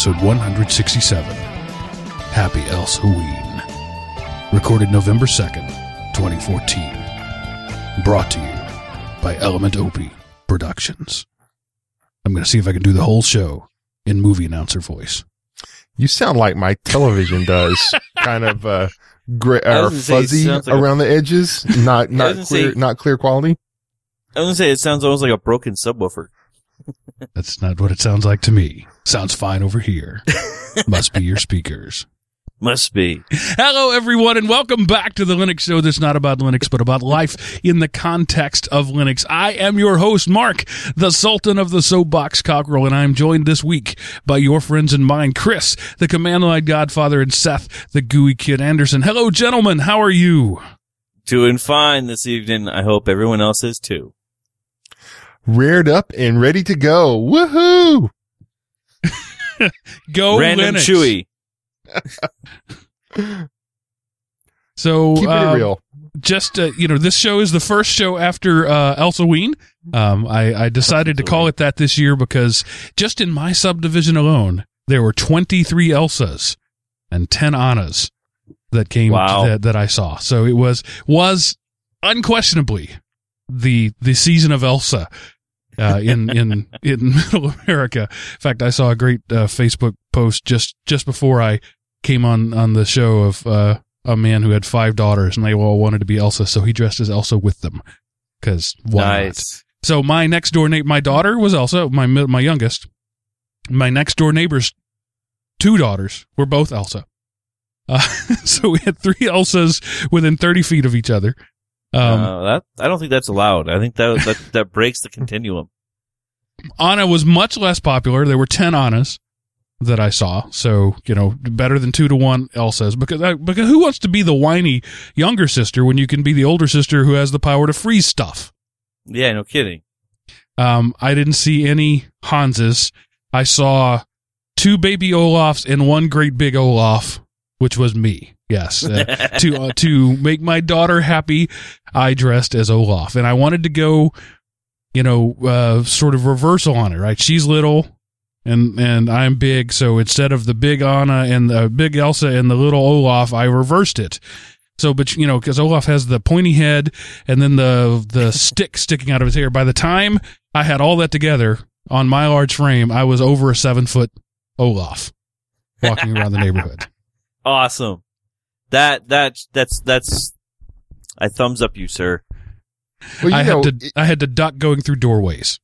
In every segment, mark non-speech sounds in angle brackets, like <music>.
episode 167 Happy Elseween. Recorded November 2nd, 2014. Brought to you by Element Opie Productions. I'm going to see if I can do the whole show in movie announcer voice. You sound like my television does, <laughs> kind of uh, gray or was say, it fuzzy sounds like a- around the edges, not <laughs> not clear, say- not clear quality. I was gonna say it sounds almost like a broken subwoofer. That's not what it sounds like to me. Sounds fine over here. Must be your <laughs> speakers. Must be. Hello, everyone, and welcome back to the Linux Show that's not about Linux, but about life in the context of Linux. I am your host, Mark, the Sultan of the Soapbox Cockerel, and I'm joined this week by your friends and mine, Chris, the Command Line Godfather, and Seth, the Gooey Kid Anderson. Hello, gentlemen. How are you? Doing fine this evening. I hope everyone else is too. Reared up and ready to go. Woohoo! <laughs> Go Random Linux. Chewy. <laughs> So, Keep it uh, real. just uh, you know this show is the first show after uh elsa ween um i i decided to call it that this year because just in my subdivision alone there were 23 elsas and 10 annas that came Wow. that, that i saw so it was was unquestionably the the season of elsa uh, in in in <laughs> Middle America. In fact, I saw a great uh, Facebook post just just before I came on on the show of uh, a man who had five daughters, and they all wanted to be Elsa, so he dressed as Elsa with them. Because why not? So my next door neighbor, my daughter was Elsa, my my youngest. My next door neighbor's two daughters were both Elsa. Uh, <laughs> so we had three Elsas within thirty feet of each other. Um, uh, that I don't think that's allowed. I think that that that breaks the continuum. Anna was much less popular. There were 10 Annas that I saw. So, you know, better than two to one Elsas because, I, because who wants to be the whiny younger sister when you can be the older sister who has the power to freeze stuff? Yeah, no kidding. Um, I didn't see any Hanses. I saw two baby Olafs and one great big Olaf, which was me. Yes. Uh, <laughs> to uh, to make my daughter happy, I dressed as Olaf, and I wanted to go, you know, uh, sort of reversal on it. Right? She's little, and and I'm big, so instead of the big Anna and the big Elsa and the little Olaf, I reversed it. So, but you know, because Olaf has the pointy head and then the the <laughs> stick sticking out of his hair. By the time I had all that together on my large frame, I was over a seven foot Olaf walking around the <laughs> neighborhood. Awesome. That that that's that's. I thumbs up you, sir. Well, you I know, had to I had to duck going through doorways.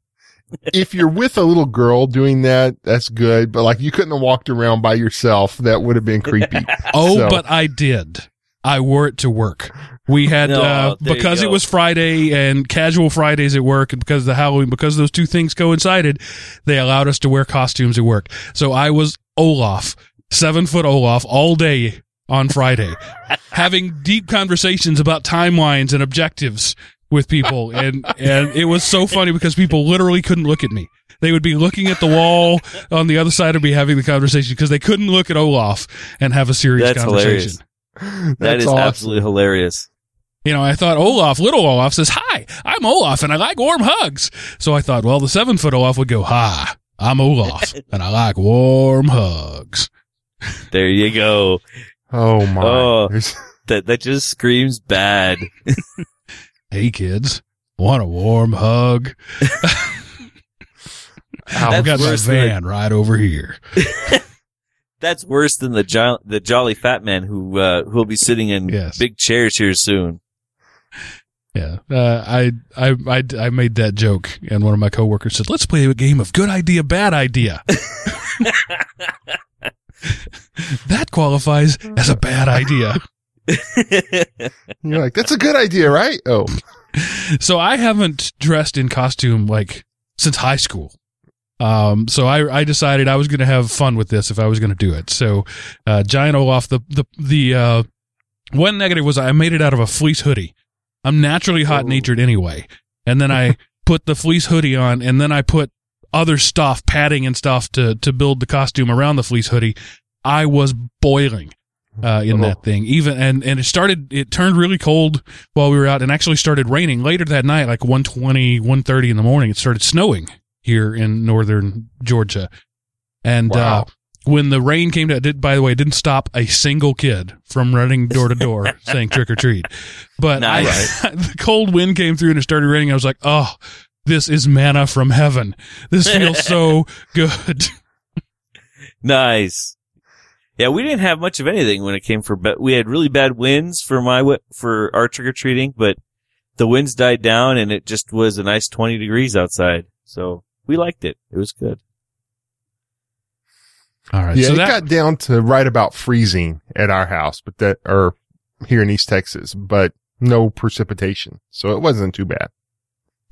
if you're with a little girl doing that, that's good. But like, you couldn't have walked around by yourself. That would have been creepy. <laughs> Oh, So- but I did. I wore it to work. We had No, uh, because it was Friday and casual Fridays at work, and because of the Halloween, because those two things coincided, they allowed us to wear costumes at work. So I was Olaf, seven foot Olaf, all day on Friday, <laughs> having deep conversations about timelines and objectives with people, and and it was so funny because people literally couldn't look at me. They would be looking at the wall on the other side of me having the conversation because they couldn't look at Olaf and have a serious That's conversation. hilarious. That That's awesome. absolutely hilarious. You know, I thought Olaf, little Olaf says, Hi, I'm Olaf and I like warm hugs. So I thought, well, the seven foot Olaf would go, Hi, I'm Olaf <laughs> and I like warm hugs. There you go. Oh my. Oh. <laughs> That that just screams bad. <laughs> Hey, kids, want a warm hug? <laughs> I've got my worse than a- van right over here. <laughs> That's worse than the jo- the jolly fat man who uh, who'll be sitting in Yes. big chairs here soon. Yeah. Uh, I, I, I, I made that joke and one of my coworkers said, let's play a game of good idea, bad idea. <laughs> that qualifies as a bad idea. You're like, that's a good idea, right? Oh, So I haven't dressed in costume like since high school. Um, so I, I decided I was going to have fun with this if I was going to do it. So, uh, Giant Olaf, the, the, the, uh, one negative was I made it out of a fleece hoodie. I'm naturally hot natured anyway. And then I <laughs> put the fleece hoodie on and then I put other stuff, padding and stuff to, to build the costume around the fleece hoodie. I was boiling uh, in that thing. Even and and it started. It turned really cold while we were out, and actually started raining later that night, like 1.20, 1.30 in the morning. It started snowing here in northern Georgia, and Wow. uh, when the rain came down, it did by the way, it didn't stop a single kid from running door to door <laughs> saying trick or treat. But I, <laughs> the cold wind came through and it started raining. I was like, oh, this is manna from heaven. This feels so <laughs> good. Nice. Yeah, we didn't have much of anything when it came for, but we had really bad winds for my, for our trick or treating, but the winds died down and it just was a nice 20 degrees outside. So we liked it. It was good. All right. Yeah, so it that, got down to right about freezing at our house, but that, or here in East Texas, but no precipitation. So it wasn't too bad.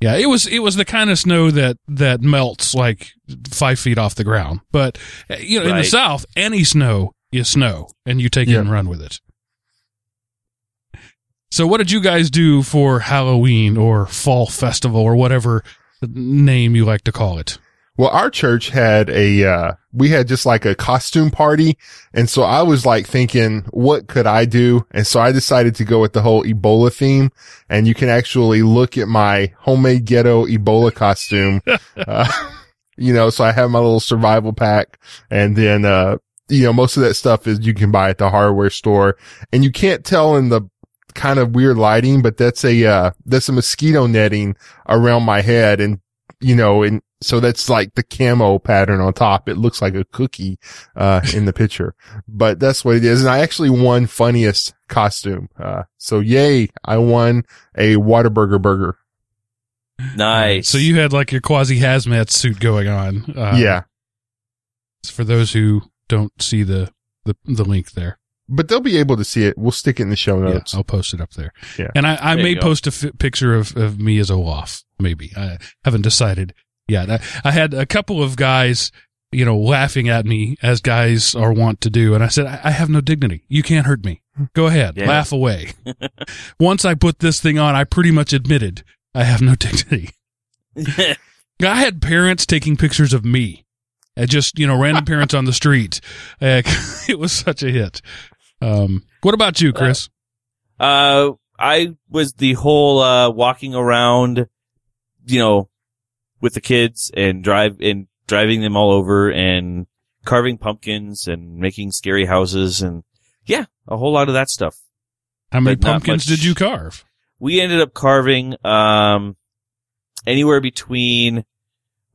Yeah, it was it was the kind of snow that that melts like five feet off the ground. But you know, in the South, any snow snow, and you take it and run with it. So, what did you guys do for Halloween or Fall Festival or whatever name you like to call it? Well, our church had a, uh, we had just like a costume party. And so I was like thinking, what could I do? And so I decided to go with the whole Ebola theme. And you can actually look at my homemade ghetto Ebola costume. <laughs> uh, <laughs> you know, so I have my little survival pack and then, uh, you know, most of that stuff is you can buy at the hardware store and you can't tell in the kind of weird lighting, but that's a, uh, that's a mosquito netting around my head and, you know, and so that's like the camo pattern on top. It looks like a cookie, uh, in the picture, but that's what it is. And I actually won funniest costume. Uh, so yay, I won a Whataburger burger. Nice. So you had like your quasi hazmat suit going on. Uh, yeah. For those who don't see the the, the link there. But they'll be able to see it. We'll stick it in the show Yeah, notes. I'll post it up there. Yeah. And I, I There may post a picture of, of me as a Olaf, maybe. I haven't decided yet. I, I had a couple of guys, you know, laughing at me as guys are wont to do. And I said, I, I have no dignity. You can't hurt me. Go ahead. Yeah. Laugh away. <laughs> Once I put this thing on, I pretty much admitted I have no <laughs> dignity. <laughs> I had parents taking pictures of me. Uh, just, you know, random parents on the street. Uh, <laughs> it was such a hit. Um, what about you, Chris? Uh, I was the whole, uh, walking around, you know, with the kids and drive, and driving them all over and carving pumpkins and making scary houses and yeah, a whole lot of that stuff. How many but pumpkins did you carve? We ended up carving, um, anywhere between,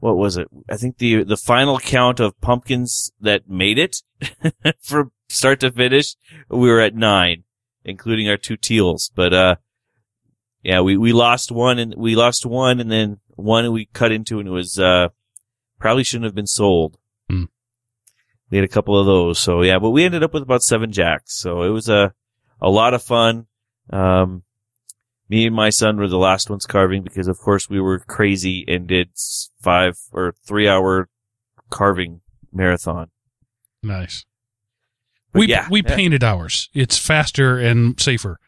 what was it? I think the, the final count of pumpkins that made it <laughs> from start to finish, we were at nine, including our two teals. But, uh, yeah, we, we lost one and we lost one and then one we cut into and it was, uh, probably shouldn't have been sold. Hmm. We had a couple of those. So yeah, but we ended up with about seven jacks. So it was a, a lot of fun. Um, me and my son were the last ones carving because of course we were crazy and did five or three hour carving marathon. Nice. But we yeah, we yeah. <laughs> painted ours. It's faster and safer.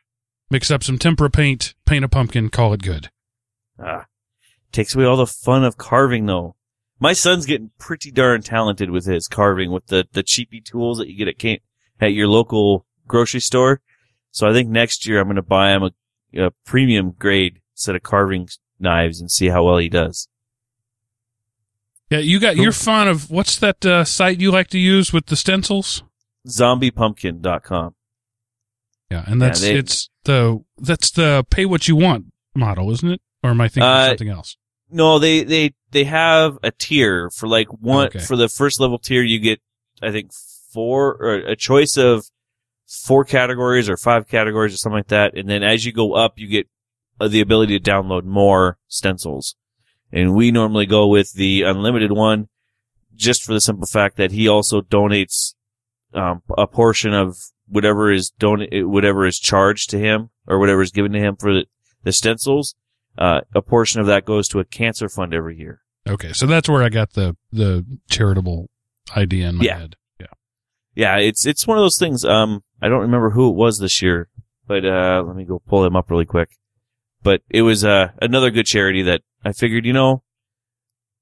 Mix up some tempera paint, paint a pumpkin, call it good. Ah, takes away all the fun of carving though. My son's getting pretty darn talented with his carving with the, the cheapy tools that you get at can- at your local grocery store. So I think next year I'm going to buy him a, a premium grade set of carving knives and see how well he does. Yeah, you got Cool. you're fond of what's that uh, site you like to use with the stencils? Zombiepumpkin.com. Yeah, and that's they- it's the that's the pay what you want model, isn't it? Or am I thinking of Uh, something else? No, they, they, they have a tier for like one, Okay. for the first level tier, you get, I think four or a choice of four categories or five categories or something like that. And then as you go up, you get uh, the ability to download more stencils. And we normally go with the unlimited one just for the simple fact that he also donates, um, a portion of whatever is don- whatever is charged to him or whatever is given to him for the, the stencils uh, a portion of that goes to a cancer fund every year. Okay, so that's where I got the the charitable idea in my Yeah. head. Yeah. Yeah, it's it's one of those things. Um, I don't remember who it was this year, but uh, let me go pull them up really quick. But it was uh, another good charity that I figured, you know,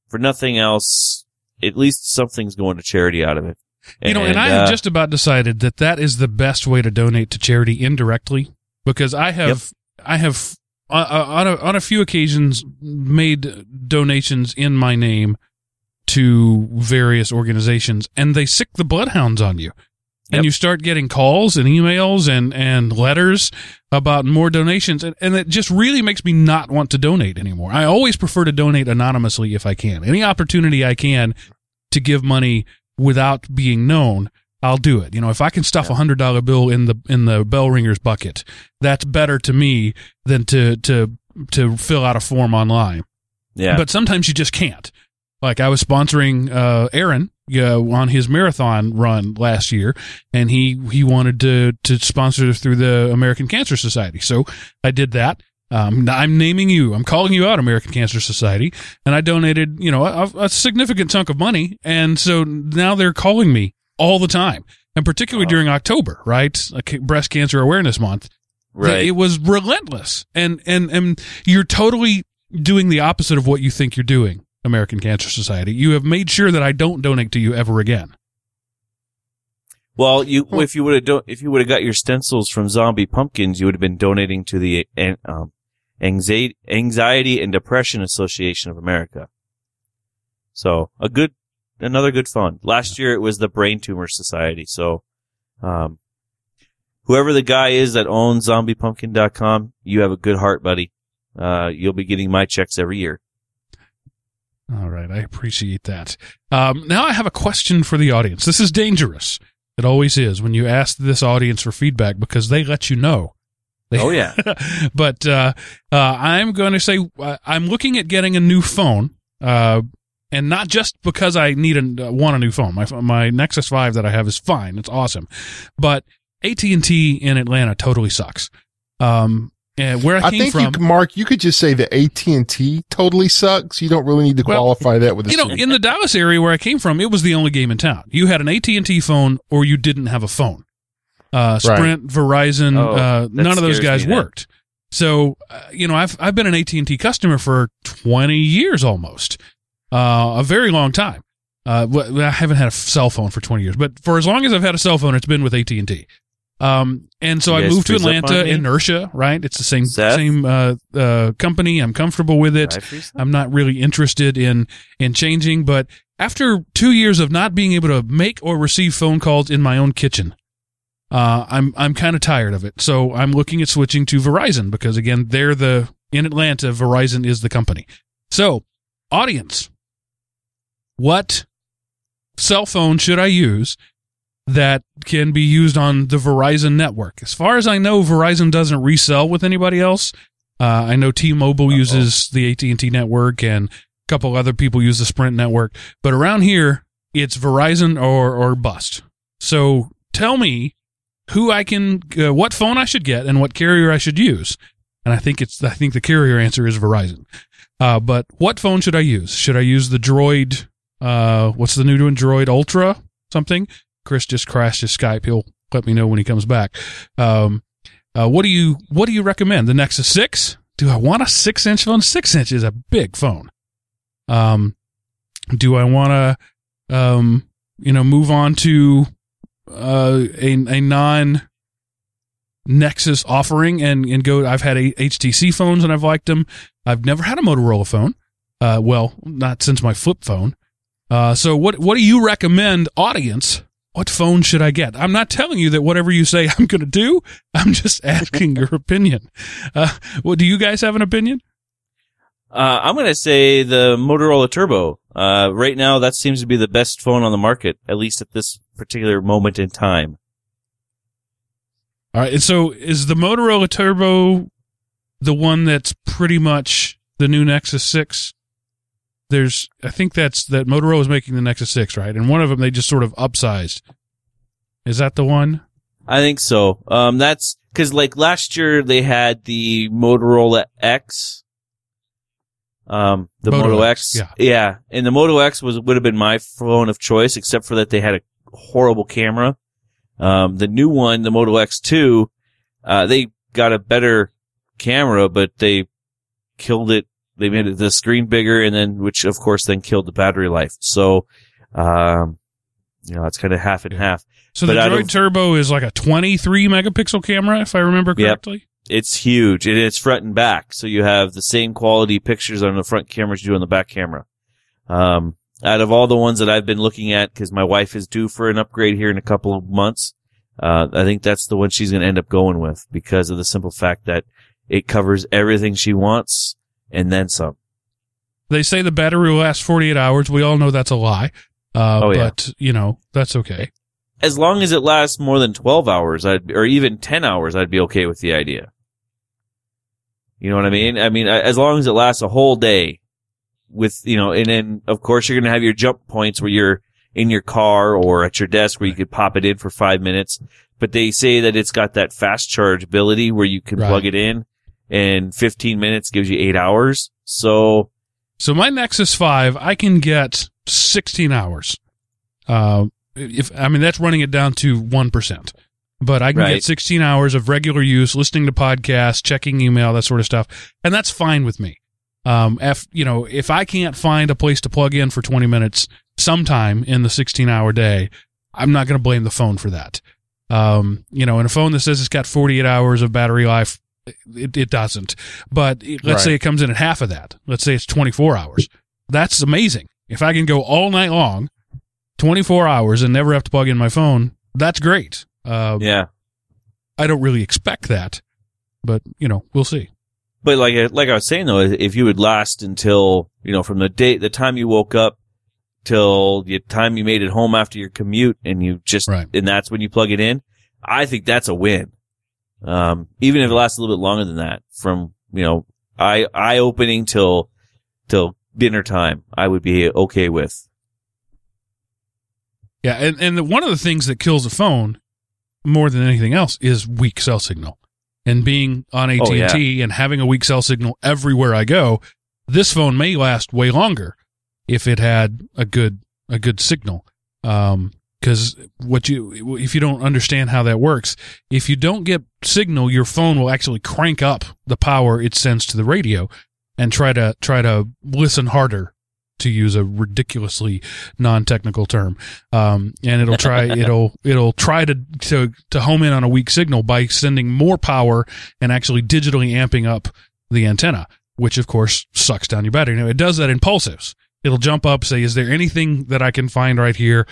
for nothing else, at least something's going to charity out of it. You know, and I have uh, just about decided that that is the best way to donate to charity indirectly because I have I have uh, uh, on a, on a few occasions made donations in my name to various organizations and they sick the bloodhounds on you. And you start getting calls and emails and, and letters about more donations. And, and it just really makes me not want to donate anymore. I always prefer to donate anonymously if I can. Any opportunity I can to give money without being known, I'll do it. You know, if I can stuff a hundred dollar bill in the in the bell ringer's bucket, that's better to me than to to to fill out a form online. Yeah. But sometimes you just can't. Like I was sponsoring uh, Aaron uh, on his marathon run last year, and he he wanted to to sponsor through the American Cancer Society. So I did that. Um, I'm naming you. I'm calling you out, American Cancer Society, and I donated, you know, a, a significant chunk of money, and so now they're calling me all the time, and particularly Wow. during October, right, like Breast Cancer Awareness Month. right. It was relentless, and and and you're totally doing the opposite of what you think you're doing, American Cancer Society. You have made sure that I don't donate to you ever again. Well, you Hmm. if you would have do, if you would have got your stencils from Zombie Pumpkins, you would have been donating to the um, anxiety anxiety and depression association of America. So a good another good fund. Last year it was the Brain Tumor Society. So, um, whoever the guy is that owns ZombiePumpkin.com, you have a good heart, buddy. Uh, you'll be getting my checks every year. All right, I appreciate that. Um, now I have a question for the audience. This is dangerous. It always is when you ask this audience for feedback because they let you know. They- <laughs> Oh yeah. but uh, uh, I'm going to say uh, I'm looking at getting a new phone, uh, and not just because I need a uh, want a new phone. My my Nexus Five that I have is fine, it's awesome, but AT and T in Atlanta totally sucks. Um, and where I, I came think from, you, Mark, you could just say that AT and T totally sucks. You don't really need to Well, qualify that with a you know, city. in the Dallas area where I came from, it was the only game in town. You had an AT and T phone, or you didn't have a phone. Uh, Sprint, Verizon, Oh, uh, none of those guys me then. worked. So, uh, you know, I've I've been an AT and T customer for twenty years almost, uh, a very long time. Uh, I haven't had a cell phone for twenty years, but for as long as I've had a cell phone, it's been with AT and T. Um, and so I moved to Atlanta, inertia, right? It's the same Seth? same uh, uh, company. I'm comfortable with it. I'm not really interested in in changing, but after two years of not being able to make or receive phone calls in my own kitchen, uh, I'm I'm kind of tired of it. So I'm looking at switching to Verizon because again, they're the in Atlanta. Verizon is the company. So, audience, what cell phone should I use that can be used on the Verizon network? As far as I know, Verizon doesn't resell with anybody else. Uh, I know T-Mobile Uh-oh. uses the AT&T network and a couple other people use the Sprint network, but around here it's Verizon or or bust. So tell me who I can, uh, what phone I should get, and what carrier I should use. And I think it's I think the carrier answer is Verizon. Uh, but what phone should I use? Should I use the Droid? Uh, what's the new one? Droid Ultra something? Chris just crashed his Skype. He'll let me know when he comes back. Um, uh, what do you what do you recommend? The Nexus Six? Do I want a six inch phone? Six inch is a big phone. Um, do I want to, um, you know, move on to uh, a a non Nexus offering and and go? I've had a HTC phones and I've liked them. I've never had a Motorola phone. Uh, well, not since my flip phone. Uh, so what what do you recommend, audience? What phone should I get? I'm not telling you that whatever you say <laughs> I'm going to do. I'm just asking your opinion. Uh, well, do you guys have an opinion? Uh, I'm going to say the Motorola Turbo. Uh, right now, that seems to be the best phone on the market, at least at this particular moment in time. All right. And so is the Motorola Turbo the one that's pretty much the new Nexus 6? There's, I think that's that Motorola is making the Nexus 6, right? And one of them they just sort of upsized. Is that the one? I think so. Um, that's because like last year they had the Motorola X. Um, the Moto Moto, X, X, yeah. yeah, and the Moto X was would have been my phone of choice, except for that they had a horrible camera. Um, the new one, the Moto X2, uh, they got a better camera, but they killed it. They made it the screen bigger, and then which of course then killed the battery life. So, um, you know, it's kind of half and half. So But the Droid of- Turbo is like a 23 megapixel camera, if I remember correctly. Yep. It's huge and it's front and back. So you have the same quality pictures on the front camera as you do on the back camera. Um, out of all the ones that I've been looking at, because my wife is due for an upgrade here in a couple of months, uh, I think that's the one she's going to end up going with because of the simple fact that it covers everything she wants and then some. They say the battery will last 48 hours. We all know that's a lie. Uh, Oh, yeah. but you know, that's okay. As long as it lasts more than 12 hours, I'd, or even 10 hours, I'd be okay with the idea. You know what I mean? I mean, as long as it lasts a whole day with, you know, and then of course you're going to have your jump points where you're in your car or at your desk where you could pop it in for five minutes. But they say that it's got that fast charge ability where you can Right. plug it in and 15 minutes gives you eight hours. So So my Nexus 5, I can get 16 hours. Uh, if, I mean, that's running it down to 1%. But I can Right. get 16 hours of regular use, listening to podcasts, checking email, that sort of stuff. And that's fine with me. Um, if, you know, if I can't find a place to plug in for 20 minutes sometime in the 16 hour day, I'm not going to blame the phone for that. Um, you know, and a phone that says it's got 48 hours of battery life, it, it doesn't. But let's Right. say it comes in at half of that. Let's say it's 24 hours. That's amazing. If I can go all night long, 24 hours and never have to plug in my phone, that's great. Uh, yeah. I don't really expect that, but you know, we'll see. But like like I was saying though, if you would last until you know from the day the time you woke up till the time you made it home after your commute, and you just Right. and that's when you plug it in, I think that's a win. Um, even if it lasts a little bit longer than that, from you know eye eye opening till till dinner time, I would be okay with. Yeah, and and the, one of the things that kills a phone more than anything else is weak cell signal. And being on AT Oh, and T and having a weak cell signal everywhere I go, this phone may last way longer if it had a good a good signal. Um, because what you if you don't understand how that works, if you don't get signal, your phone will actually crank up the power it sends to the radio and try to try to listen harder to use a ridiculously non-technical term. Um, and it'll try <laughs> it'll it'll try to, to to home in on a weak signal by sending more power and actually digitally amping up the antenna which of course sucks down your battery. Now it does that in pulses. It'll jump up say is there anything that i can find right here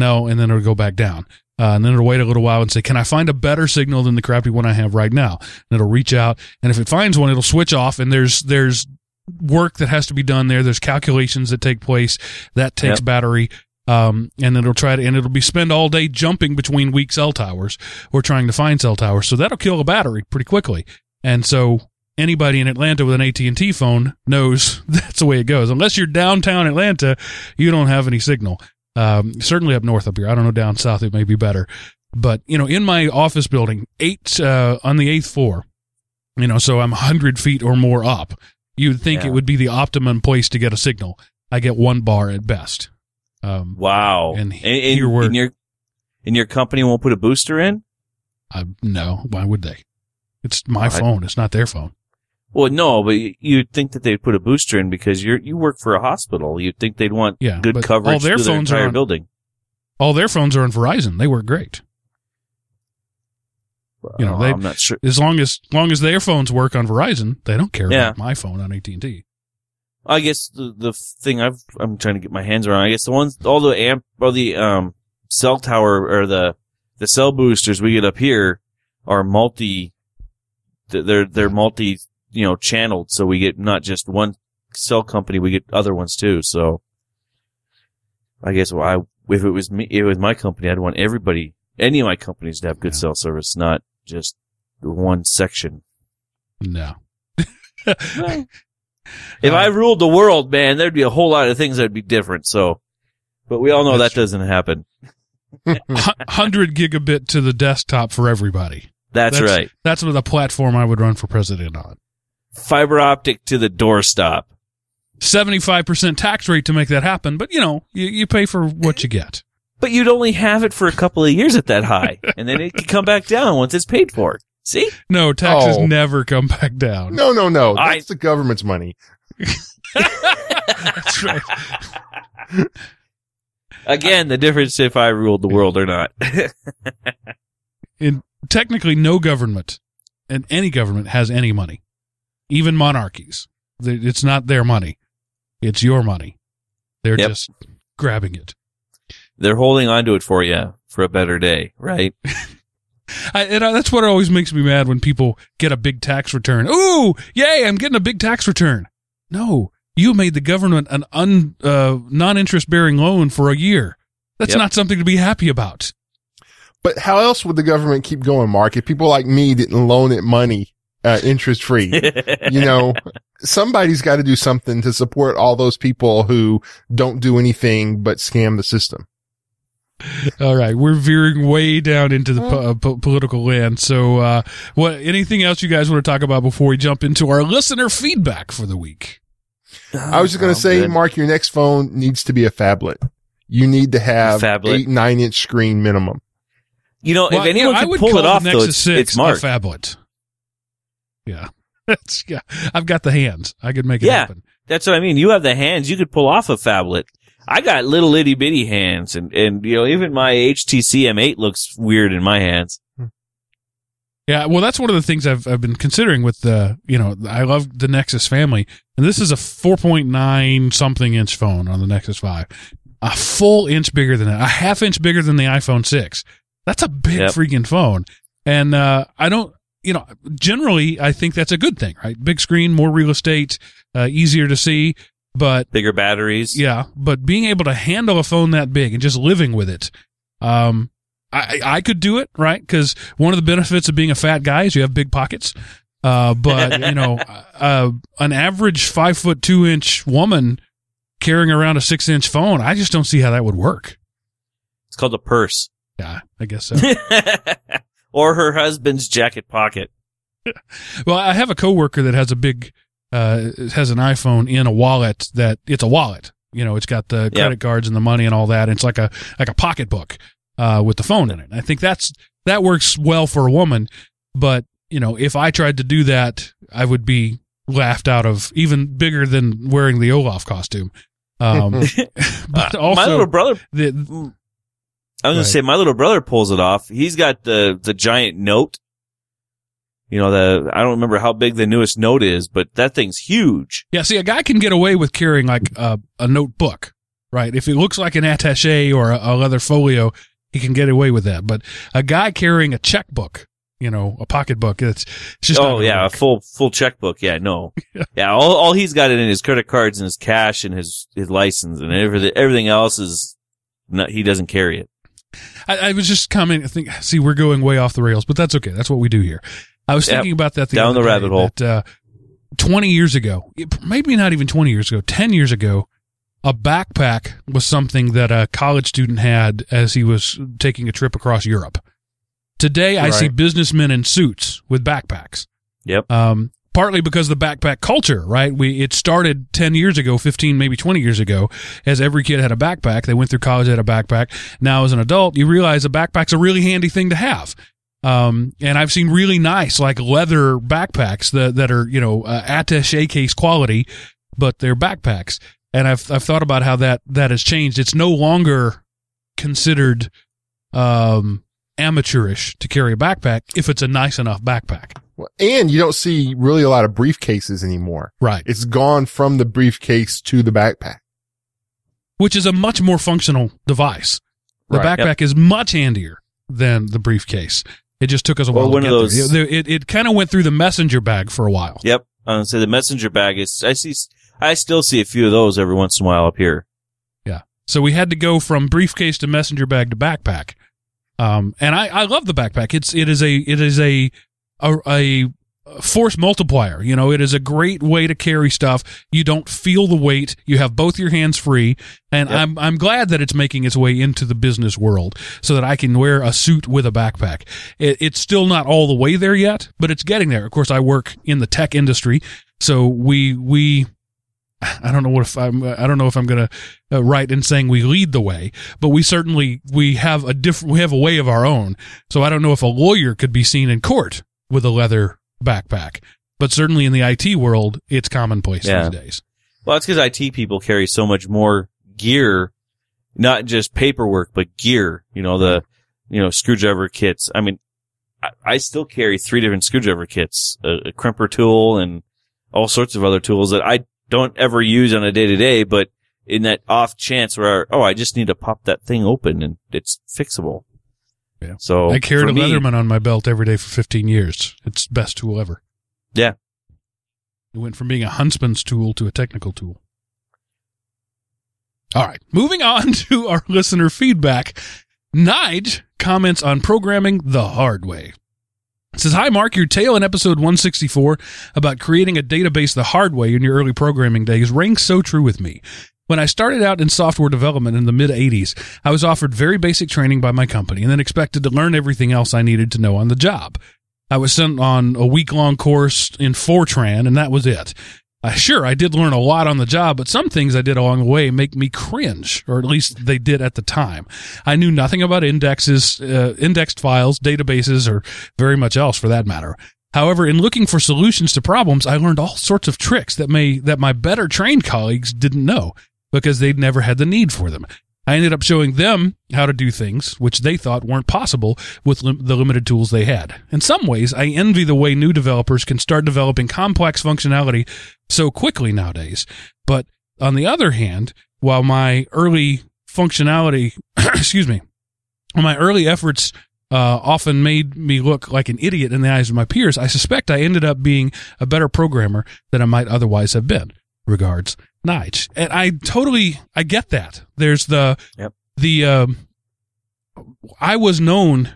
no and then it'll go back down uh, and then it'll wait a little while and say, "Can I find a better signal than the crappy one I have right now?" And it'll reach out, and if it finds one, it'll switch off. And there's there's work that has to be done there. There's calculations that take place that takes Yep. battery. Um, and it'll try to, and it'll be spend all day jumping between weak cell towers or trying to find cell towers. So that'll kill a battery pretty quickly. And so anybody in Atlanta with an AT&T phone knows <laughs> that's the way it goes. Unless you're downtown Atlanta, you don't have any signal. Um, certainly up north up here. I don't know down south. It may be better, but you know, in my office building, eight, uh, on the eighth floor, you know, so I'm hundred feet or more up. You'd think Yeah. it would be the optimum place to get a signal. I get one bar at best. Um, Wow. And and, here we're- and your and your company won't put a booster in. I, no, why would they? It's my I- phone. It's not their phone. Well, no, but you'd think that they'd put a booster in because you're you work for a hospital. You'd think they'd want Yeah, good coverage all their through their phones are entire on- building. All their phones are on Verizon. They work great. You know, they- I'm not sure. As long as long as their phones work on Verizon, they don't care Yeah. about my phone on AT and T. I guess the the thing I've I'm trying to get my hands around. I guess the ones all the amp or the um cell tower or the the cell boosters we get up here are multi. They're they're multi you know channeled, so we get not just one cell company, we get other ones too. So I guess well, I if it was me, if it was my company, I'd want everybody, any of my companies to have good Yeah. cell service, not just one section. No. <laughs> If Uh, I ruled the world, man, there'd be a whole lot of things that'd be different. So, but we all know that doesn't happen. hundred gigabit to the desktop for everybody. That's, That's- right. That's what the platform I would run for president on. Fiber optic to the doorstop. Seventy-five percent tax rate to make that happen, but you know, you, you pay for what you get. But you'd only have it for a couple of years at that high, <laughs> and then it could come back down once it's paid for. See? No, taxes Oh. never come back down. No, no, no. I- That's the government's money. <laughs> That's right. Again, the difference if I ruled the world or not. <laughs> In technically, no government and any government has any money, even monarchies. It's not their money; it's your money. They're Yep. just grabbing it. They're holding onto it for you for a better day, right? <laughs> <laughs> I, and I, that's what always makes me mad when people get a big tax return. Ooh, yay! I'm getting a big tax return. No, you made the government an un uh, non-interest bearing loan for a year. That's Yep. not something to be happy about. But how else would the government keep going, Mark? If people like me didn't loan it money, uh, interest free, <laughs> you know, somebody's got to do something to support all those people who don't do anything but scam the system. All right, we're veering way down into the po- uh, po- political land. So, uh, what? Anything else you guys want to talk about before we jump into our listener feedback for the week? I was just going Oh, to say, good. Mark, your next phone needs to be a phablet. You need to have Phablet. eight, nine inch screen minimum. You know, Well, if anyone I can would pull call it off, the though, it's, Six it's Mark. a phablet. Yeah, <laughs> that's yeah. I've got the hands. I could make it Yeah. happen. That's what I mean. You have the hands. You could pull off a phablet. I got little itty bitty hands, and and you know even my HTC M8 looks weird in my hands. Yeah, well, that's one of the things I've I've been considering with the you know I love the Nexus family, and this is a 4.9 something inch phone on the Nexus Five, a full inch bigger than that, a half inch bigger than the iPhone six. That's a big Yep. freaking phone, and uh, I don't you know generally I think that's a good thing, right? Big screen, more real estate, uh, easier to see, but Bigger batteries. yeah, but being able to handle a phone that big and just living with it, um, I I could do it, right? Because one of the benefits of being a fat guy is you have big pockets. Uh, but you know, <laughs> uh, an average five foot two inch woman carrying around a six inch phone, I just don't see how that would work. It's called a purse, Yeah, I guess so. <laughs> or her husband's jacket pocket. <laughs> well, I have a coworker that has a big, uh, has an iPhone in a wallet that it's a wallet. You know, it's got the credit cards and the money and all that. And it's like a like a pocketbook uh, with the phone in it. And I think that's that works well for a woman. But you know, if I tried to do that, I would be laughed out of even bigger than wearing the Olaf costume. Um, <laughs> <laughs> but also, my little brother. the, I was Go gonna say my little brother pulls it off. He's got the the giant note. You know the I don't remember how big the newest note is, but that thing's huge. Yeah, see, a guy can get away with carrying like a, a notebook, right? If it looks like an attaché or a, a leather folio, he can get away with that. But a guy carrying a checkbook, you know, a pocketbook, it's, it's just. oh yeah, a full full checkbook. Yeah, no, <laughs> yeah. All all he's got in his credit cards and his cash and his his license and everything. Everything else is not. He doesn't carry it. I, I was just commenting. I think, see, we're going way off the rails, but that's okay. That's what we do here. I was Yep. thinking about that the Down other the day, rabbit hole. That, uh, 20 years ago, maybe not even 20 years ago, 10 years ago, a backpack was something that a college student had as he was taking a trip across Europe. Today, I see businessmen in suits with backpacks. Yep. Um, partly because the backpack culture, right? We it started ten years ago, fifteen, maybe twenty years ago, as every kid had a backpack. They went through college had a backpack. Now, as an adult, you realize a backpack's a really handy thing to have. Um, and I've seen really nice, like leather backpacks that that are you know uh, attaché case quality, but they're backpacks. And I've I've thought about how that that has changed. It's no longer considered um amateurish to carry a backpack if it's a nice enough backpack. Well, And you don't see really a lot of briefcases anymore. Right. It's gone from the briefcase to the backpack. which is a much more functional device. The Right. backpack is much handier than the briefcase. It just took us a Or while one to of get those- there. It, it, it kind of went through the messenger bag for a while. Yep. I would say the messenger bag is. I see. I still see a few of those every once in a while up here. Yeah. So we had to go from briefcase to messenger bag to backpack. Um, and I, I love the backpack. It's, it is a, it is a, a, a force multiplier. You know, it is a great way to carry stuff. You don't feel the weight. You have both your hands free. And Yep. I'm, I'm glad that it's making its way into the business world so that I can wear a suit with a backpack. It, it's still not all the way there yet, but it's getting there. Of course, I work in the tech industry. So we, we, I don't know what if I'm, I don't know if I'm going to uh, right in saying we lead the way, but we certainly, we have a different, we have a way of our own. So I don't know if a lawyer could be seen in court with a leather backpack, but certainly in the IT world, it's commonplace Yeah. these days. Well, that's because IT people carry so much more gear, not just paperwork, but gear. You know the, you know screwdriver kits. I mean, I, I still carry three different screwdriver kits, a, a crimper tool, and all sorts of other tools that I don't ever use on a day to day, but in that off chance where, oh, I just need to pop that thing open and it's fixable. Yeah. So I carried a me- Leatherman on my belt every day for 15 years. It's best tool ever. Yeah. It went from being a huntsman's tool to a technical tool. All right. Moving on <laughs> to our listener feedback. Nige comments on programming the hard way. It says, Hi, Mark. Your tale in episode 164 about creating a database the hard way in your early programming days rings so true with me. When I started out in software development in the mid 80s, I was offered very basic training by my company and then expected to learn everything else I needed to know on the job. I was sent on a week long course in Fortran and that was it. Uh, sure, I did learn a lot on the job, but some things I did along the way make me cringe, or at least they did at the time. I knew nothing about indexes, uh, indexed files, databases, or very much else for that matter. However, in looking for solutions to problems, I learned all sorts of tricks that may, that my better trained colleagues didn't know because they'd never had the need for them. I ended up showing them how to do things which they thought weren't possible with lim- the limited tools they had. In some ways, I envy the way new developers can start developing complex functionality so quickly nowadays. But on the other hand, while my early functionality, <clears throat> excuse me, my early efforts uh, often made me look like an idiot in the eyes of my peers, I suspect I ended up being a better programmer than I might otherwise have been. Regards, Nige. And I totally, I get that. There's the, Yep. the, um, I was known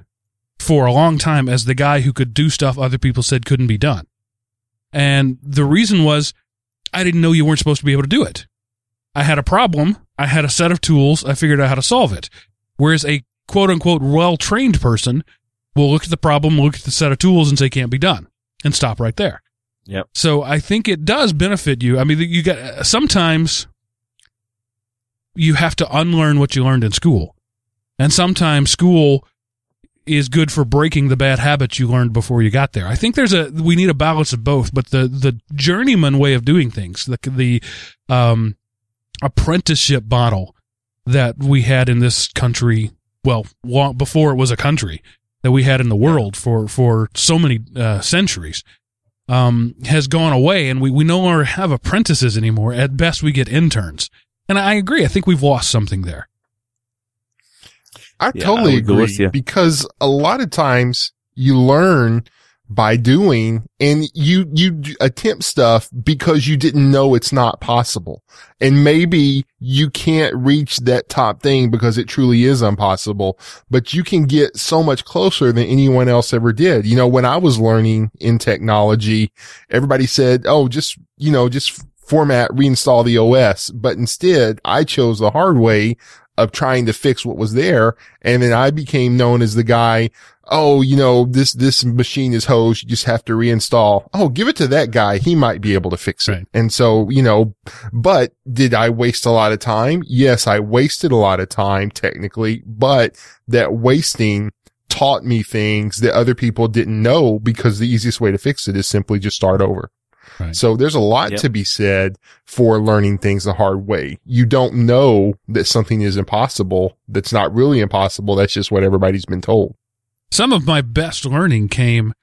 for a long time as the guy who could do stuff other people said couldn't be done. And the reason was I didn't know you weren't supposed to be able to do it. I had a problem. I had a set of tools. I figured out how to solve it. Whereas a quote unquote well trained person will look at the problem, look at the set of tools and say can't be done and stop right there. Yep. So I think it does benefit you. I mean, you got sometimes you have to unlearn what you learned in school. And sometimes school is good for breaking the bad habits you learned before you got there. I think there's a we need a balance of both, but the the journeyman way of doing things, the the um apprenticeship model that we had in this country, well, long before it was a country that we had in the world for for so many uh, centuries, um, has gone away, and we we no longer have apprentices anymore. At best, we get interns, and I agree. I think we've lost something there. I Yeah, totally I would go with agree because a lot of times you learn by doing and you, you attempt stuff because you didn't know it's not possible. And maybe you can't reach that top thing because it truly is impossible, but you can get so much closer than anyone else ever did. You know, when I was learning in technology, everybody said, Oh, just, you know, just format, reinstall the OS. But instead I chose the hard way of trying to fix what was there. And then I became known as the guy. Oh, you know, this, this machine is hosed. You just have to reinstall. Oh, give it to that guy. He might be able to fix it. Right. And so, you know, but did I waste a lot of time? Yes, I wasted a lot of time technically, but that wasting taught me things that other people didn't know because the easiest way to fix it is simply just start over. Right. So there's a lot Yep. to be said for learning things the hard way. You don't know that something is impossible. That's not really impossible. That's just what everybody's been told. Some of my best learning came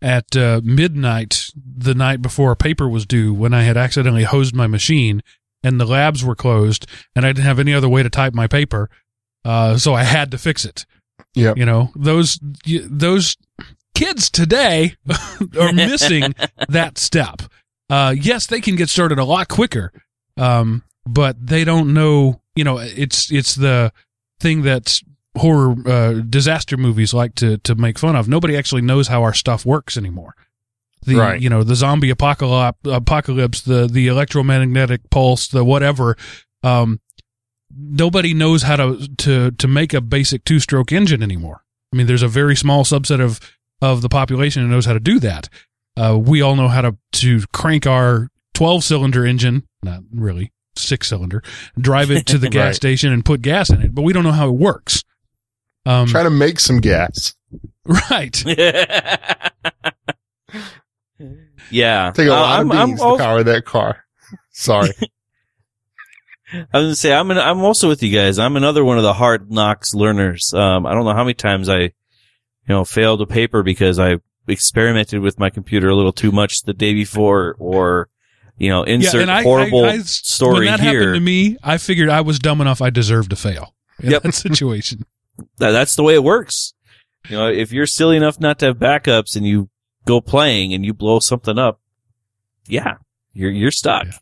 at uh, midnight the night before a paper was due when I had accidentally hosed my machine and the labs were closed and I didn't have any other way to type my paper. Uh, so I had to fix it. Yep. You know, those, those kids today <laughs> are missing <laughs> that step. Uh, yes, they can get started a lot quicker. Um, but they don't know, you know, it's, it's the thing that's horror, uh, disaster movies like to, to make fun of. Nobody actually knows how our stuff works anymore. The, Right. you know, the zombie apocalypse, apocalypse, the, the electromagnetic pulse, the whatever, um, nobody knows how to, to, to make a basic two stroke engine anymore. I mean, there's a very small subset of, of the population who knows how to do that. Uh, we all know how to, to crank our 12 cylinder engine, not really six cylinder, drive it to the <laughs> gas Right. station and put gas in it, but we don't know how it works. Um, Try to make some gas. <laughs> right. <laughs> yeah. Take a Uh, lot I'm, of I'm beans al- to power that car. Sorry. I was gonna say I'm an, I'm also with you guys. I'm another one of the hard knocks learners. Um, I don't know how many times I, you know, failed a paper because I experimented with my computer a little too much the day before, or you know, insert I- horrible I- I- story when that here. happened to me, I figured I was dumb enough I deserved to fail in Yep. that <laughs> situation. That- that's the way it works. You know, if you're silly enough not to have backups and you go playing and you blow something up, yeah, you're you're stuck. Yeah.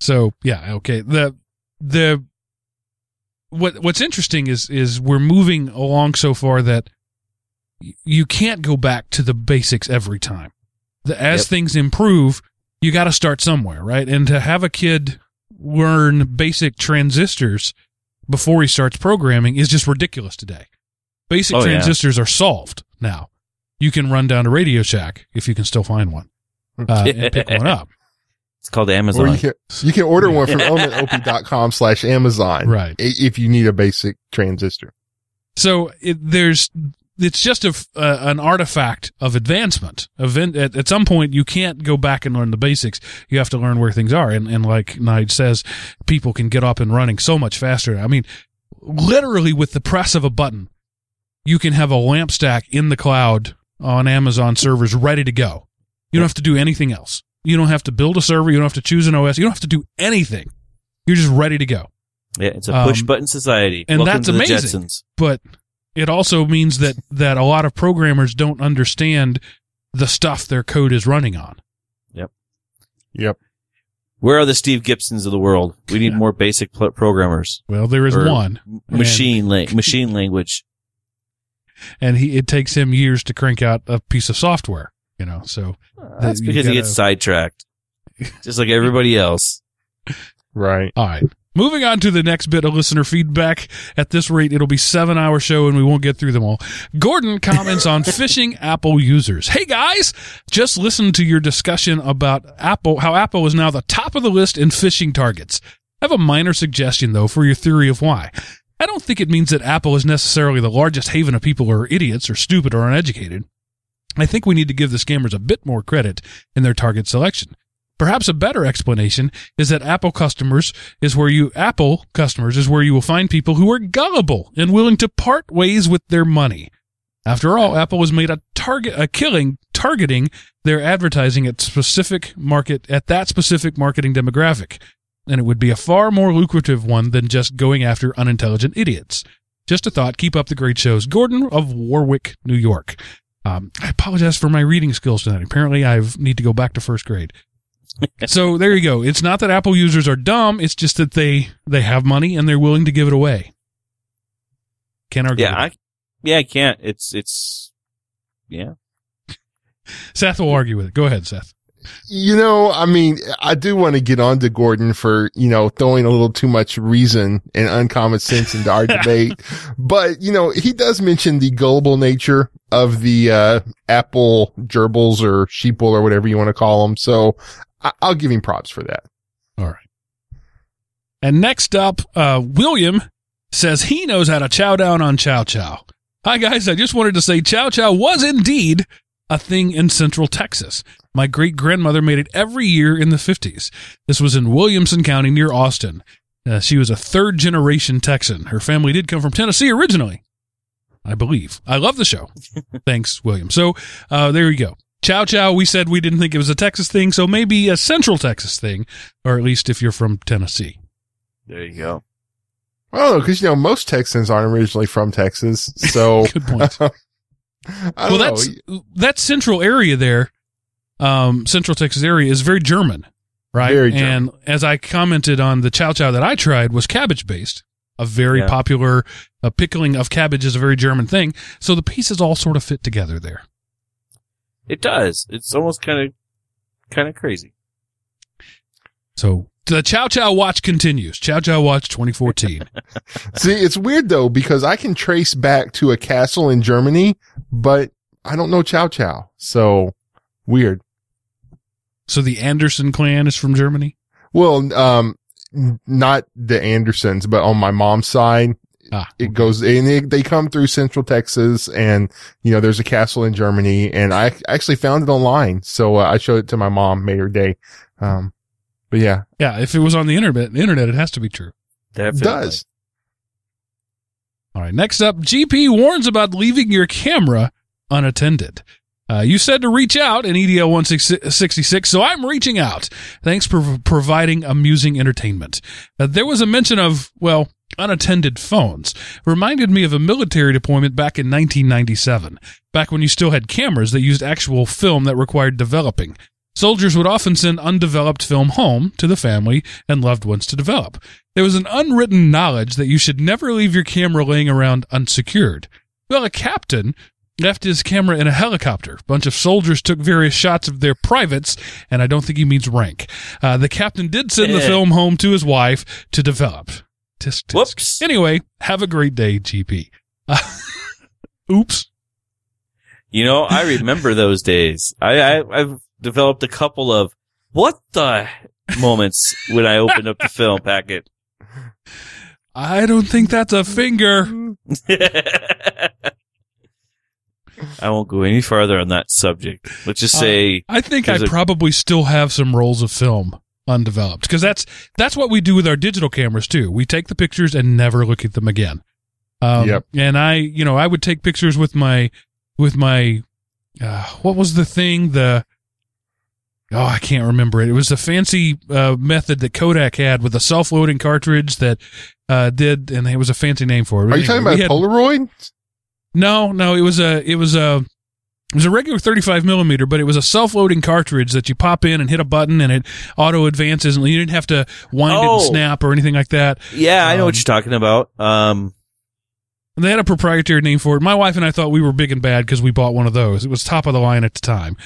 So yeah, okay. The the what what's interesting is is we're moving along so far that you can't go back to the basics every time. The, as Yep. things improve, you got to start somewhere, right? And to have a kid learn basic transistors before he starts programming is just ridiculous today. Basic Oh, yeah. transistors are solved now. You can run down to Radio Shack if you can still find one uh, and pick one <laughs> up. It's called Or Amazon. you can, you can order one from elementop.com slash Amazon. Right. If you need a basic transistor. So it, there's it's just a uh, an artifact of advancement. Event at, at some point you can't go back and learn the basics. You have to learn where things are. And and like Knight says, people can get up and running so much faster. I mean, literally with the press of a button, you can have a lamp stack in the cloud on Amazon servers ready to go. You don't have to do anything else. You don't have to build a server. You don't have to choose an OS. You don't have to do anything. You're just ready to go. yeah, it's a push um, button society. and Welcome that's amazing. Jetsons. but it also means that that a lot of programmers don't understand the stuff their code is running on. Yep. Yep. Where are the Steve Gibsons of the world? We need Yeah. more basic pl- programmers. Well, there is one, Machine la- <laughs> machine language. and he it takes him years to crank out a piece of software. You know, so uh, That's because he gotta- gets sidetracked, <laughs> just like everybody else. Right. all right. Moving on to the next bit of listener feedback. At this rate, it'll be seven hour show and we won't get through them all. Gordon comments on <laughs> phishing Apple users. Hey guys, just listened to your discussion about Apple, how Apple is now the top of the list in phishing targets. I have a minor suggestion though for your theory of why. I don't think it means that Apple is necessarily the largest haven of people who are idiots or stupid or uneducated. I think we need to give the scammers a bit more credit in their target selection. Perhaps a better explanation is that Apple customers is where you Apple customers is where you will find people who are gullible and willing to part ways with their money. After all, Apple has made a target a killing targeting their advertising at specific market at that specific marketing demographic. And it would be a far more lucrative one than just going after unintelligent idiots. Just a thought. Keep up the great shows. Gordon of Warwick, New York. Um, I apologize for my reading skills tonight. Apparently, I need to go back to first grade. <laughs> so there you go. It's not that Apple users are dumb. It's just that they they have money and they're willing to give it away. Can't argue. Yeah, with I, yeah, I can't. It's it's yeah. <laughs> Seth will argue with it. Go ahead, Seth. You know, I mean, I do want to get on to Gordon for, you know, throwing a little too much reason and uncommon sense into our <laughs> debate. But, you know, he does mention the gullible nature of the, uh, Apple gerbils or sheeple or whatever you want to call them. So I- I'll give him props for that. All right. And next up, uh, William says he knows how to chow down on Chow Chow. Hi guys, I just wanted to say Chow Chow was indeed a thing in Central Texas. My great grandmother made it every year in the 50s. This was in Williamson County near Austin. Uh, she was a third generation Texan. Her family did come from Tennessee originally, I believe. I love the show. <laughs> Thanks, William. So uh, there you go. Chow Chow, we said we didn't think it was a Texas thing, so maybe a Central Texas thing, or at least if you're from Tennessee. There you go. I don't know, cause you know, most Texans aren't originally from Texas. So <laughs> Good point. <laughs> I well, don't know. that's that central area there, um, Central Texas area is very German, right? Very German. And as I commented on the chow chow that I tried was cabbage based, a very Yeah. popular uh, pickling of cabbage is a very German thing. So the pieces all sort of fit together there. It does. It's almost kind of kind of crazy. So the Chow Chow Watch continues. Chow Chow Watch 2014. <laughs> See, it's weird though, because I can trace back to a castle in Germany, but I don't know Chow Chow. So weird. so the Anderson clan is from Germany. Well, um, not the Andersons, but on my mom's side, Ah, it goes, and they, they come through central Texas and, you know, there's a castle in Germany and I actually found it online. So uh, I showed it to my mom, made her day. Um, but yeah, yeah. If it was on the internet, the internet, it has to be true. it does. All right. Next up, GP warns about leaving your camera unattended. Uh, you said to reach out in EDL 166, so I'm reaching out. Thanks for providing amusing entertainment. Uh, there was a mention of, well, unattended phones. Reminded me of a military deployment back in 1997, back when you still had cameras that used actual film that required developing. Soldiers would often send undeveloped film home to the family and loved ones to develop. There was an unwritten knowledge that you should never leave your camera laying around unsecured. Well, a captain left his camera in a helicopter. A bunch of soldiers took various shots of their privates, and I don't think he means rank. Uh, the captain did send the Eh. film home to his wife to develop. Tisk, tisk. Whoops. Anyway, have a great day, GP. Uh, <laughs> oops. You know, I remember those days. I, I I've developed a couple of what the moments when I opened up the film packet. I don't think that's a finger. <laughs> I won't go any farther on that subject. Let's just Uh, say I think I a- probably still have some rolls of film undeveloped because that's that's what we do with our digital cameras too. We take the pictures and never look at them again. Um, Yep. And I, you know, I would take pictures with my with my uh, what was the thing the oh I can't remember it. It was a fancy uh, method that Kodak had with a self loading cartridge that uh, did, and it was a fancy name for it. Are you talking about had- Polaroid? no, no, it was a it was a it was a regular 35 millimeter, but it was a self-loading cartridge that you pop in and hit a button and it auto advances and you didn't have to wind it Oh. and snap or anything like that. yeah, I know what Um, you're talking about. Um, And they had a proprietary name for it. My wife and I thought we were big and bad because we bought one of those. It was top of the line at the time.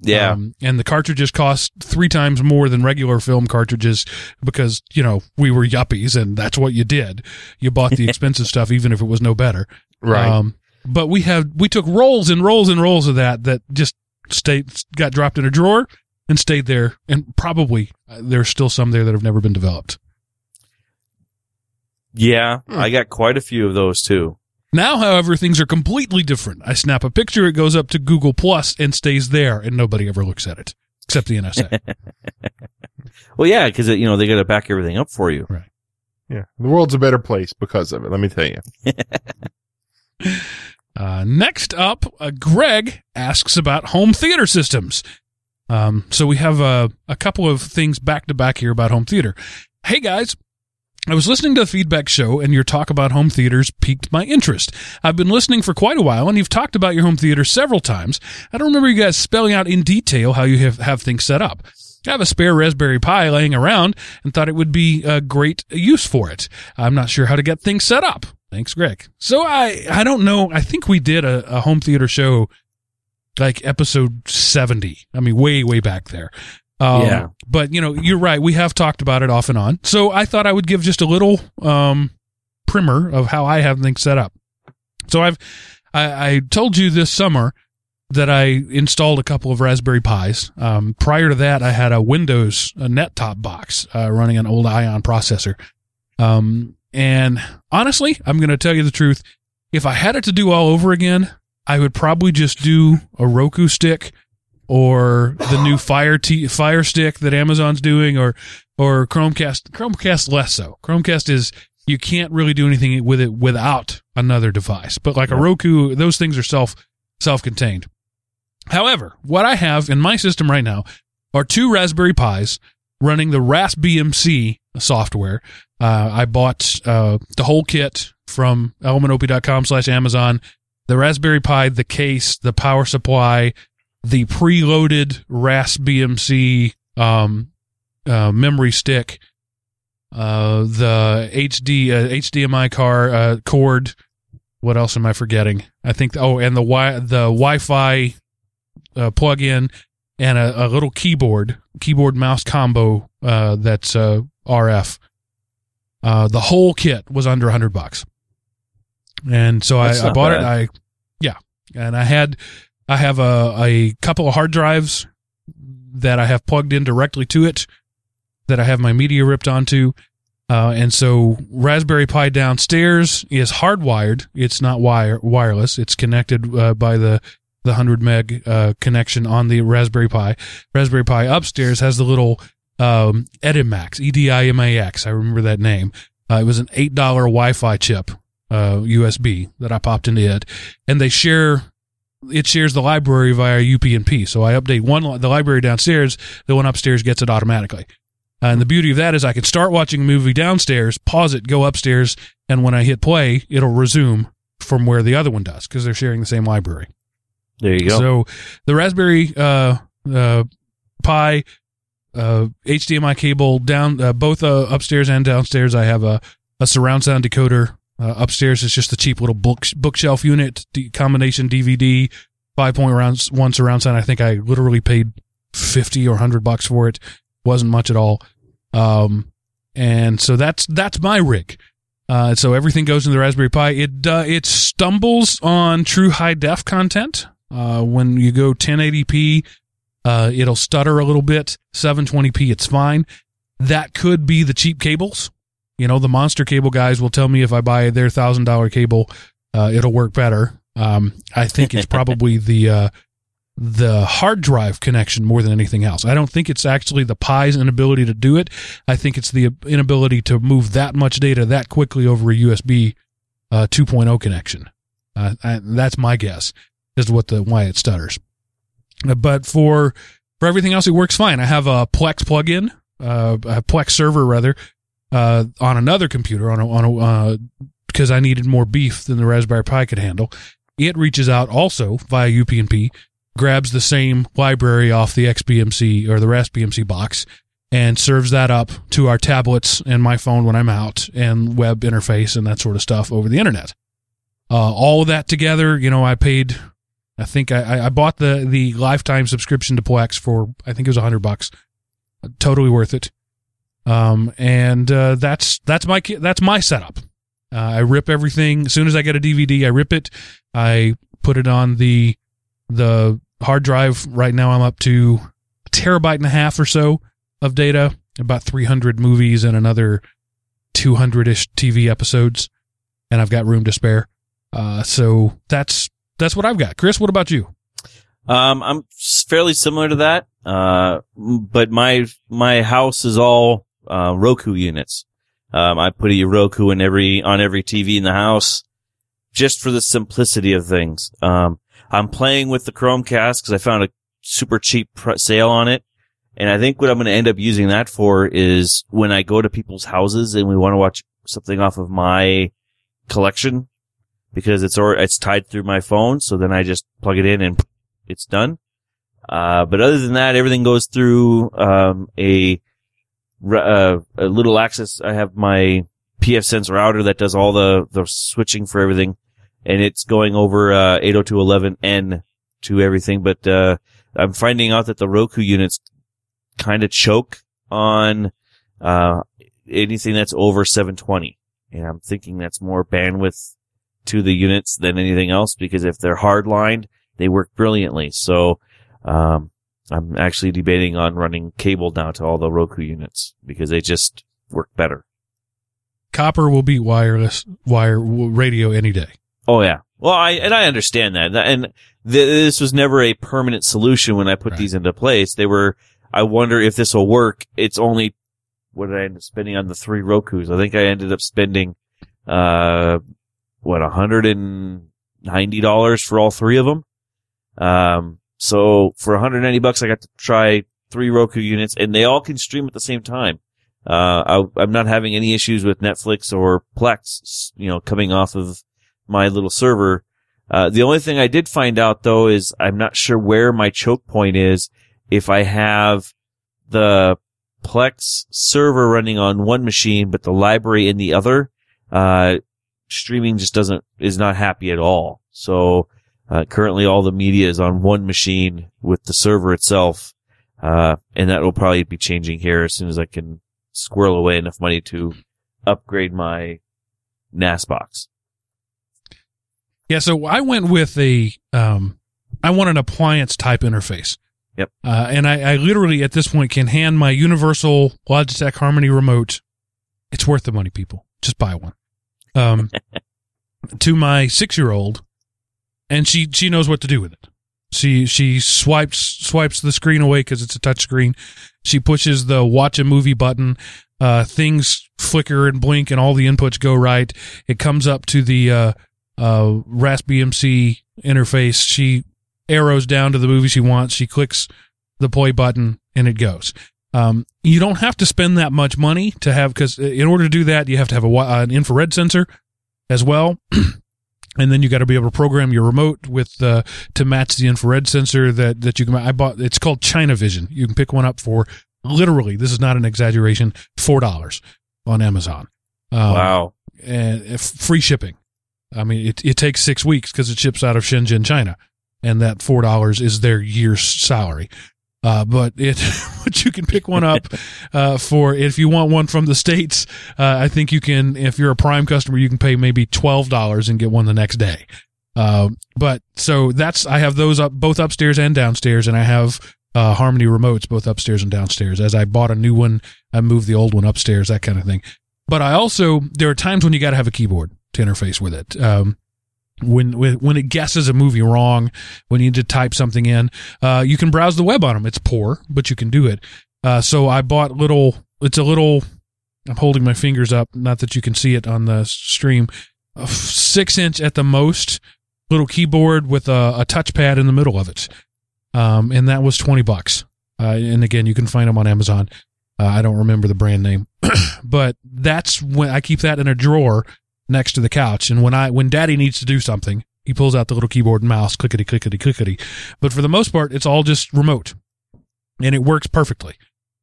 yeah, Um, and the cartridges cost three times more than regular film cartridges because, you know, we were yuppies and that's what you did. You bought the <laughs> expensive stuff even if it was no better. Right. Um, but we have we took rolls and rolls and rolls of that that just stayed got dropped in a drawer and stayed there, and probably uh, there's still some there that have never been developed. yeah. Hmm. I got quite a few of those too. Now, however, things are completely different. I snap a picture, it goes up to Google Plus and stays there, and nobody ever looks at it except the NSA. <laughs> Well, yeah, because you know they got to back everything up for you. yeah. The world's a better place because of it. Let me tell you. <laughs> <laughs> Uh, next up, uh, Greg asks about home theater systems. Um, so we have a, a couple of things back to back here about home theater. Hey guys, I was listening to the feedback show and your talk about home theaters piqued my interest. I've been listening for quite a while and you've talked about your home theater several times. I don't remember you guys spelling out in detail how you have, have things set up. I have a spare Raspberry Pi laying around and thought it would be a great use for it. I'm not sure how to get things set up. Thanks, Greg. So I, I don't know. I think we did a, a home theater show like episode 70. I mean, way, way back there. Um, Yeah. But, you know, you're right. We have talked about it off and on. So I thought I would give just a little um, primer of how I have things set up. So I've, I, I told you this summer that I installed a couple of Raspberry Pis. Um, prior to that, I had a Windows a net top box uh, running an old Ion processor. Um, and honestly, I'm going to tell you the truth. If I had it to do all over again, I would probably just do a Roku stick or the new <laughs> Fire T- Fire Stick that Amazon's doing, or or Chromecast. Chromecast less so. Chromecast is you can't really do anything with it without another device. But like a Roku, those things are self self contained. However, what I have in my system right now are two Raspberry Pis running the RaspBMC software. Uh, I bought uh, the whole kit from elementop.com slash Amazon. The Raspberry Pi, the case, the power supply, the preloaded RaspBMC um, uh, memory stick, uh, the HD uh, HDMI car uh, cord. What else am I forgetting? I think. Oh, and the wi- the Wi-Fi uh, plug-in and a, a little keyboard, keyboard mouse combo uh, that's uh, RF. Uh, the whole kit was under a hundred bucks, and so I, That's I bought bad. it. I yeah, and I had I have a a couple of hard drives that I have plugged in directly to it that I have my media ripped onto. Uh, and so Raspberry Pi downstairs is hardwired. It's not wire wireless. It's connected uh, by the the 100 meg uh, connection on the Raspberry Pi. Raspberry Pi upstairs has the little um, Edimax, E D I M A X. I remember that name. Uh, it was an eight dollar Wi-Fi chip, uh, USB that I popped into it, and they share it shares the library via UPnP. So I update one the library downstairs, the one upstairs gets it automatically. And the beauty of that is I can start watching a movie downstairs, pause it, go upstairs, and when I hit play, it'll resume from where the other one does because they're sharing the same library. There you go. So the Raspberry uh, uh, Pi, uh, HDMI cable down uh, both uh, upstairs and downstairs. I have a, a surround sound decoder. Uh, upstairs is just a cheap little book bookshelf unit d- combination DVD, five point round one surround sound. I think I literally paid fifty or hundred bucks for it. wasn't much at all. Um, and so that's that's my rig. Uh, so everything goes in the Raspberry Pi. It uh, it stumbles on true high def content. Uh, when you go 1080p, uh, it'll stutter a little bit. 720p, it's fine. That could be the cheap cables. You know, the monster cable guys will tell me if I buy their thousand dollar cable, uh, it'll work better. Um, I think it's probably <laughs> the uh, the hard drive connection more than anything else. I don't think it's actually the Pi's inability to do it. I think it's the inability to move that much data that quickly over a USB uh, 2.0 connection. Uh, I, that's my guess as to what the why it stutters. But for for everything else, it works fine. I have a Plex plugin, uh, a Plex server rather, uh, on another computer on a, on a uh, because I needed more beef than the Raspberry Pi could handle. It reaches out also via UPnP, grabs the same library off the XBMC or the RaspBMC box, and serves that up to our tablets and my phone when I'm out, and web interface and that sort of stuff over the internet. Uh, all of that together, you know, I paid. I think I, I- bought the the lifetime subscription to Plex for I think it was a hundred bucks. Totally worth it. Um, and uh, that's that's my that's my setup. Uh, I rip everything as soon as I get a DVD. I rip it. I put it on the the hard drive. Right now, I'm up to a terabyte and a half or so of data. About 300 movies and another 200 ish TV episodes, and I've got room to spare. Uh, so that's that's what I've got. Chris, what about you? Um, I'm fairly similar to that. Uh, but my, my house is all, uh, Roku units. Um, I put a Roku in every, on every TV in the house just for the simplicity of things. Um, I'm playing with the Chromecast because I found a super cheap sale on it. And I think what I'm going to end up using that for is when I go to people's houses and we want to watch something off of my collection because it's or it's tied through my phone. So then I just plug it in and it's done. Uh, but other than that, everything goes through, um, a, uh, a little access. I have my PF PFSense router that does all the, the switching for everything and it's going over, uh, 802.11n to everything. But, uh, I'm finding out that the Roku units kind of choke on, uh, anything that's over 720. And I'm thinking that's more bandwidth to the units than anything else because if they're hard lined, they work brilliantly. So, um, I'm actually debating on running cable down to all the Roku units because they just work better. Copper will beat wireless wire radio any day. Oh yeah. Well, I, and I understand that. And th- this was never a permanent solution when I put Right. these into place. They were, I wonder if this will work. It's only, what did I end up spending on the three Rokus? I think I ended up spending, uh, what, hundred and ninety dollars for all three of them. Um, so for 190 bucks, I got to try three Roku units and they all can stream at the same time. Uh, I, I'm not having any issues with Netflix or Plex, you know, coming off of my little server. Uh, the only thing I did find out though is I'm not sure where my choke point is if I have the Plex server running on one machine, but the library in the other. Uh, streaming just doesn't, is not happy at all. So, uh, currently all the media is on one machine with the server itself. Uh, and that will probably be changing here as soon as I can squirrel away enough money to upgrade my NAS box. Yeah, so I went with a um I want an appliance type interface. Yep. Uh, and I, I literally at this point can hand my universal Logitech Harmony remote. It's worth the money, people. Just buy one. Um, to my six year old, and she she knows what to do with it. She she swipes swipes the screen away because it's a touch screen. She pushes the watch a movie button. Uh, things flicker and blink, and all the inputs go right. It comes up to the uh, uh, BMC interface. She arrows down to the movie she wants. She clicks the play button and it goes. Um, you don't have to spend that much money to have, because in order to do that, you have to have a, an infrared sensor as well. <clears throat> and then you got to be able to program your remote with uh, to match the infrared sensor that that you can. I bought. It's called China Vision. You can pick one up for literally. This is not an exaggeration. Four dollars on Amazon. Um, wow! And free shipping. I mean, it it takes six weeks because it ships out of Shenzhen, China, and that four dollars is their year's salary. Uh, but it, <laughs> but you can pick one up, uh, for, if you want one from the States, uh, I think you can, if you're a prime customer, you can pay maybe $12 and get one the next day. Uh, but so that's, I have those up, both upstairs and downstairs, and I have, uh, Harmony remotes both upstairs and downstairs. As I bought a new one, I moved the old one upstairs, that kind of thing. But I also, there are times when you got to have a keyboard to interface with it. Um, when when it guesses a movie wrong, when you need to type something in, uh, you can browse the web on them. It's poor, but you can do it. Uh, so I bought little. It's a little. I'm holding my fingers up, not that you can see it on the stream. Six inch at the most, little keyboard with a, a touchpad in the middle of it, um, and that was twenty bucks. Uh, and again, you can find them on Amazon. Uh, I don't remember the brand name, <clears throat> but that's when I keep that in a drawer next to the couch. And when I, when daddy needs to do something, he pulls out the little keyboard and mouse, clickety, clickety, clickety. But for the most part, it's all just remote and it works perfectly.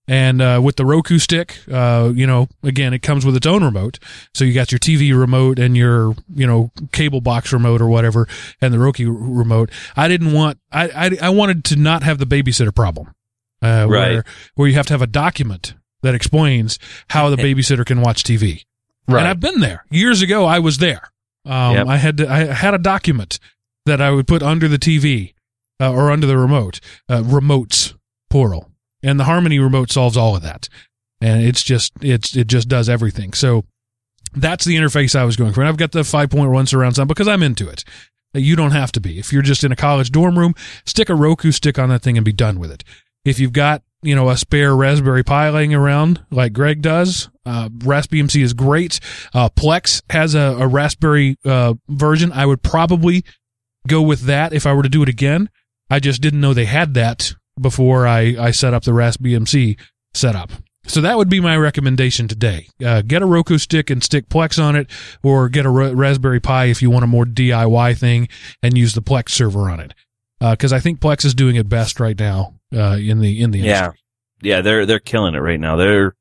And uh, with the Roku stick, uh, you know, again, it comes with its own remote. So you got your TV remote and your, you know, cable box remote or whatever, and the Roku remote. I didn't want, I, I, I wanted to not have the babysitter problem, uh, right. where where you have to have a document that explains how the <laughs> babysitter can watch TV. Right. And I've been there years ago. I was there. Um, yep. I had to, I had a document that I would put under the TV uh, or under the remote, uh, remotes plural, and the Harmony remote solves all of that. And it's just it's it just does everything. So that's the interface I was going for. And I've got the 5.1 surround sound because I'm into it. You don't have to be. If you're just in a college dorm room, stick a Roku stick on that thing and be done with it. If you've got you know, a spare Raspberry Pi laying around like Greg does. Uh, RaspBMC is great. Uh, Plex has a, a Raspberry uh, version. I would probably go with that if I were to do it again. I just didn't know they had that before I, I set up the RaspBMC setup. So that would be my recommendation today. Uh, get a Roku stick and stick Plex on it, or get a Raspberry Pi if you want a more DIY thing and use the Plex server on it. Because uh, I think Plex is doing it best right now uh, in the in the industry. Yeah, yeah, they're they're killing it right now. They're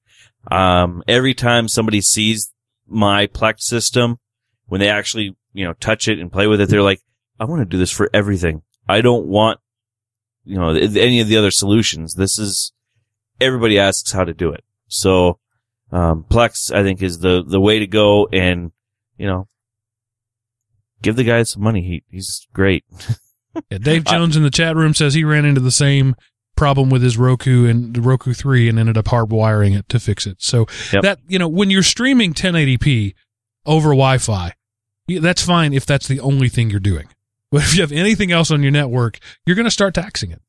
um, every time somebody sees my Plex system, when they actually you know touch it and play with it, they're like, I want to do this for everything. I don't want you know any of the other solutions. This is everybody asks how to do it. So um, Plex, I think, is the the way to go, and you know, give the guy some money. He he's great. <laughs> yeah, Dave Jones in the chat room says he ran into the same problem with his Roku and the Roku 3 and ended up hardwiring it to fix it. So yep. that, you know, when you're streaming 1080p over Wi-Fi, that's fine if that's the only thing you're doing. But if you have anything else on your network, you're going to start taxing it.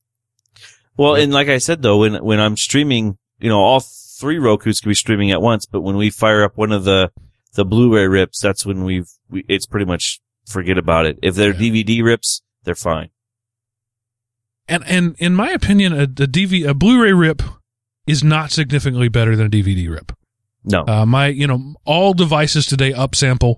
Well, and like I said though, when when I'm streaming, you know, all three Roku's can be streaming at once, but when we fire up one of the the Blu-ray rips, that's when we've we, it's pretty much forget about it. If they're yeah. DVD rips, they're fine and and in my opinion, a, a DV a Blu-ray rip is not significantly better than a DVD rip. No, uh, my you know all devices today upsample.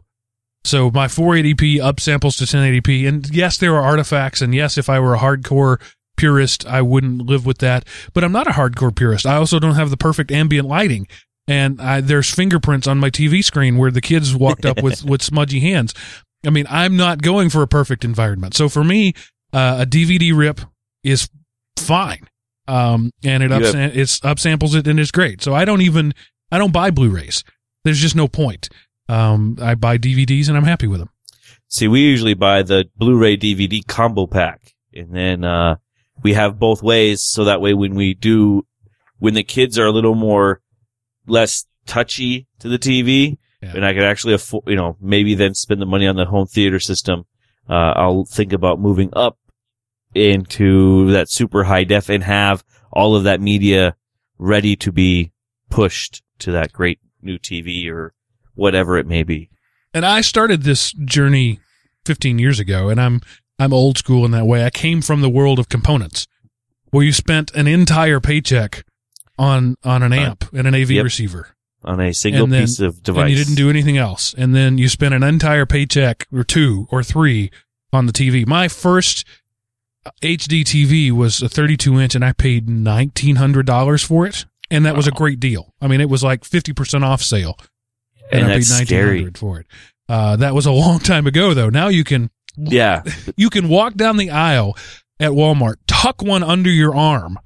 So my 480p upsamples to 1080p, and yes, there are artifacts, and yes, if I were a hardcore purist, I wouldn't live with that. But I'm not a hardcore purist. I also don't have the perfect ambient lighting, and I, there's fingerprints on my TV screen where the kids walked up with <laughs> with smudgy hands. I mean, I'm not going for a perfect environment. So for me, uh, a DVD rip is fine. Um, and it ups, have- it's upsamples it and it's great. So I don't even, I don't buy Blu-rays. There's just no point. Um, I buy DVDs and I'm happy with them. See, we usually buy the Blu-ray DVD combo pack and then, uh, we have both ways. So that way when we do, when the kids are a little more, less touchy to the TV, yeah. and I could actually afford, you know, maybe then spend the money on the home theater system. Uh, I'll think about moving up into that super high def and have all of that media ready to be pushed to that great new TV or whatever it may be. And I started this journey 15 years ago, and I'm I'm old school in that way. I came from the world of components, where you spent an entire paycheck on on an amp and an AV Yep. receiver, on a single then- piece of device. and you didn't do anything else. And then you spent an entire paycheck or two or three on the TV. My first HD TV was a 32 inch, and I paid $1,900 for it, and that was a great deal. I mean, it was like 50% off sale, and, and I paid that's scary. 1900 for it. Uh, that was a <laughs> long time ago, though. Now you can Yeah, <laughs> you can walk down the aisle at Walmart, tuck one under your arm.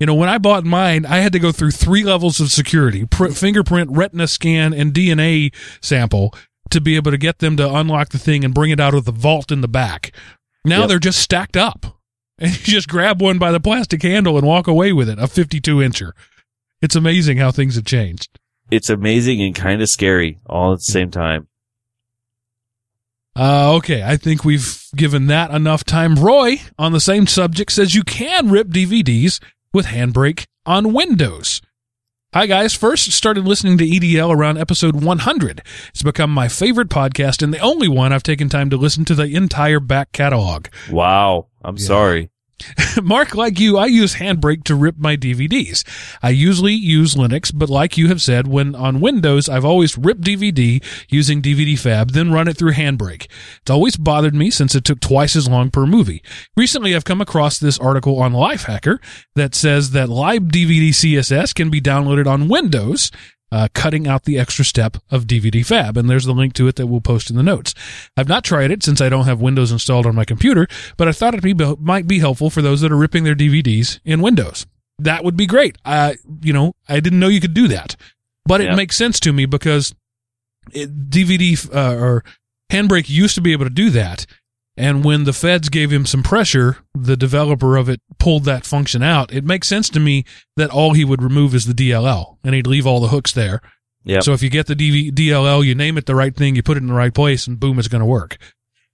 You know, when I bought mine, I had to go through three levels of security: pr- fingerprint, retina scan, and DNA sample to be able to get them to unlock the thing and bring it out of the vault in the back. Now Yep. they're just stacked up, and <laughs> you just grab one by the plastic handle and walk away with it—a 52 incher. It's amazing how things have changed. it's amazing and kind of scary all at the same time. Uh, okay, I think we've given that enough time. Roy, on the same subject, says you can rip DVDs with Handbrake on Windows. Hi guys, first started listening to EDL around episode 100. It's become my favorite podcast and the only one I've taken time to listen to the entire back catalog. Wow, I'm Yeah. sorry. <laughs> Mark, like you, I use Handbrake to rip my DVDs. I usually use Linux, but like you have said, when on Windows, I've always ripped DVD using DVD Fab, then run it through Handbrake. It's always bothered me since it took twice as long per movie. Recently, I've come across this article on Lifehacker that says that libdvdcss can be downloaded on Windows. Uh, cutting out the extra step of DVD Fab, and there's the link to it that we'll post in the notes. I've not tried it since I don't have Windows installed on my computer, but I thought it be, might be helpful for those that are ripping their DVDs in Windows. That would be great. I, you know, I didn't know you could do that, but it makes sense to me because it, DVD uh, or Handbrake used to be able to do that, and when the feds gave him some pressure, the developer of it pulled that function out. It makes sense to me that all he would remove is the DLL, and he'd leave all the hooks there. Yep. So if you get the DV- DLL, you name it the right thing, you put it in the right place, and boom, it's going to work.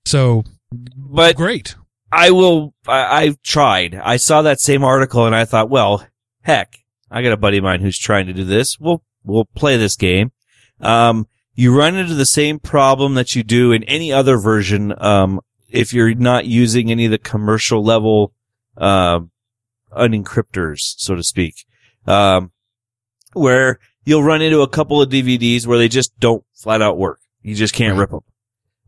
So But great. I will. I, I've tried. I saw that same article and I thought, well, heck, I got a buddy of mine who's trying to do this. We'll we'll play this game. Um, you run into the same problem that you do in any other version. Um, if you're not using any of the commercial level, uh, unencryptors, so to speak, um, where you'll run into a couple of DVDs where they just don't flat out work. You just can't Right. rip them.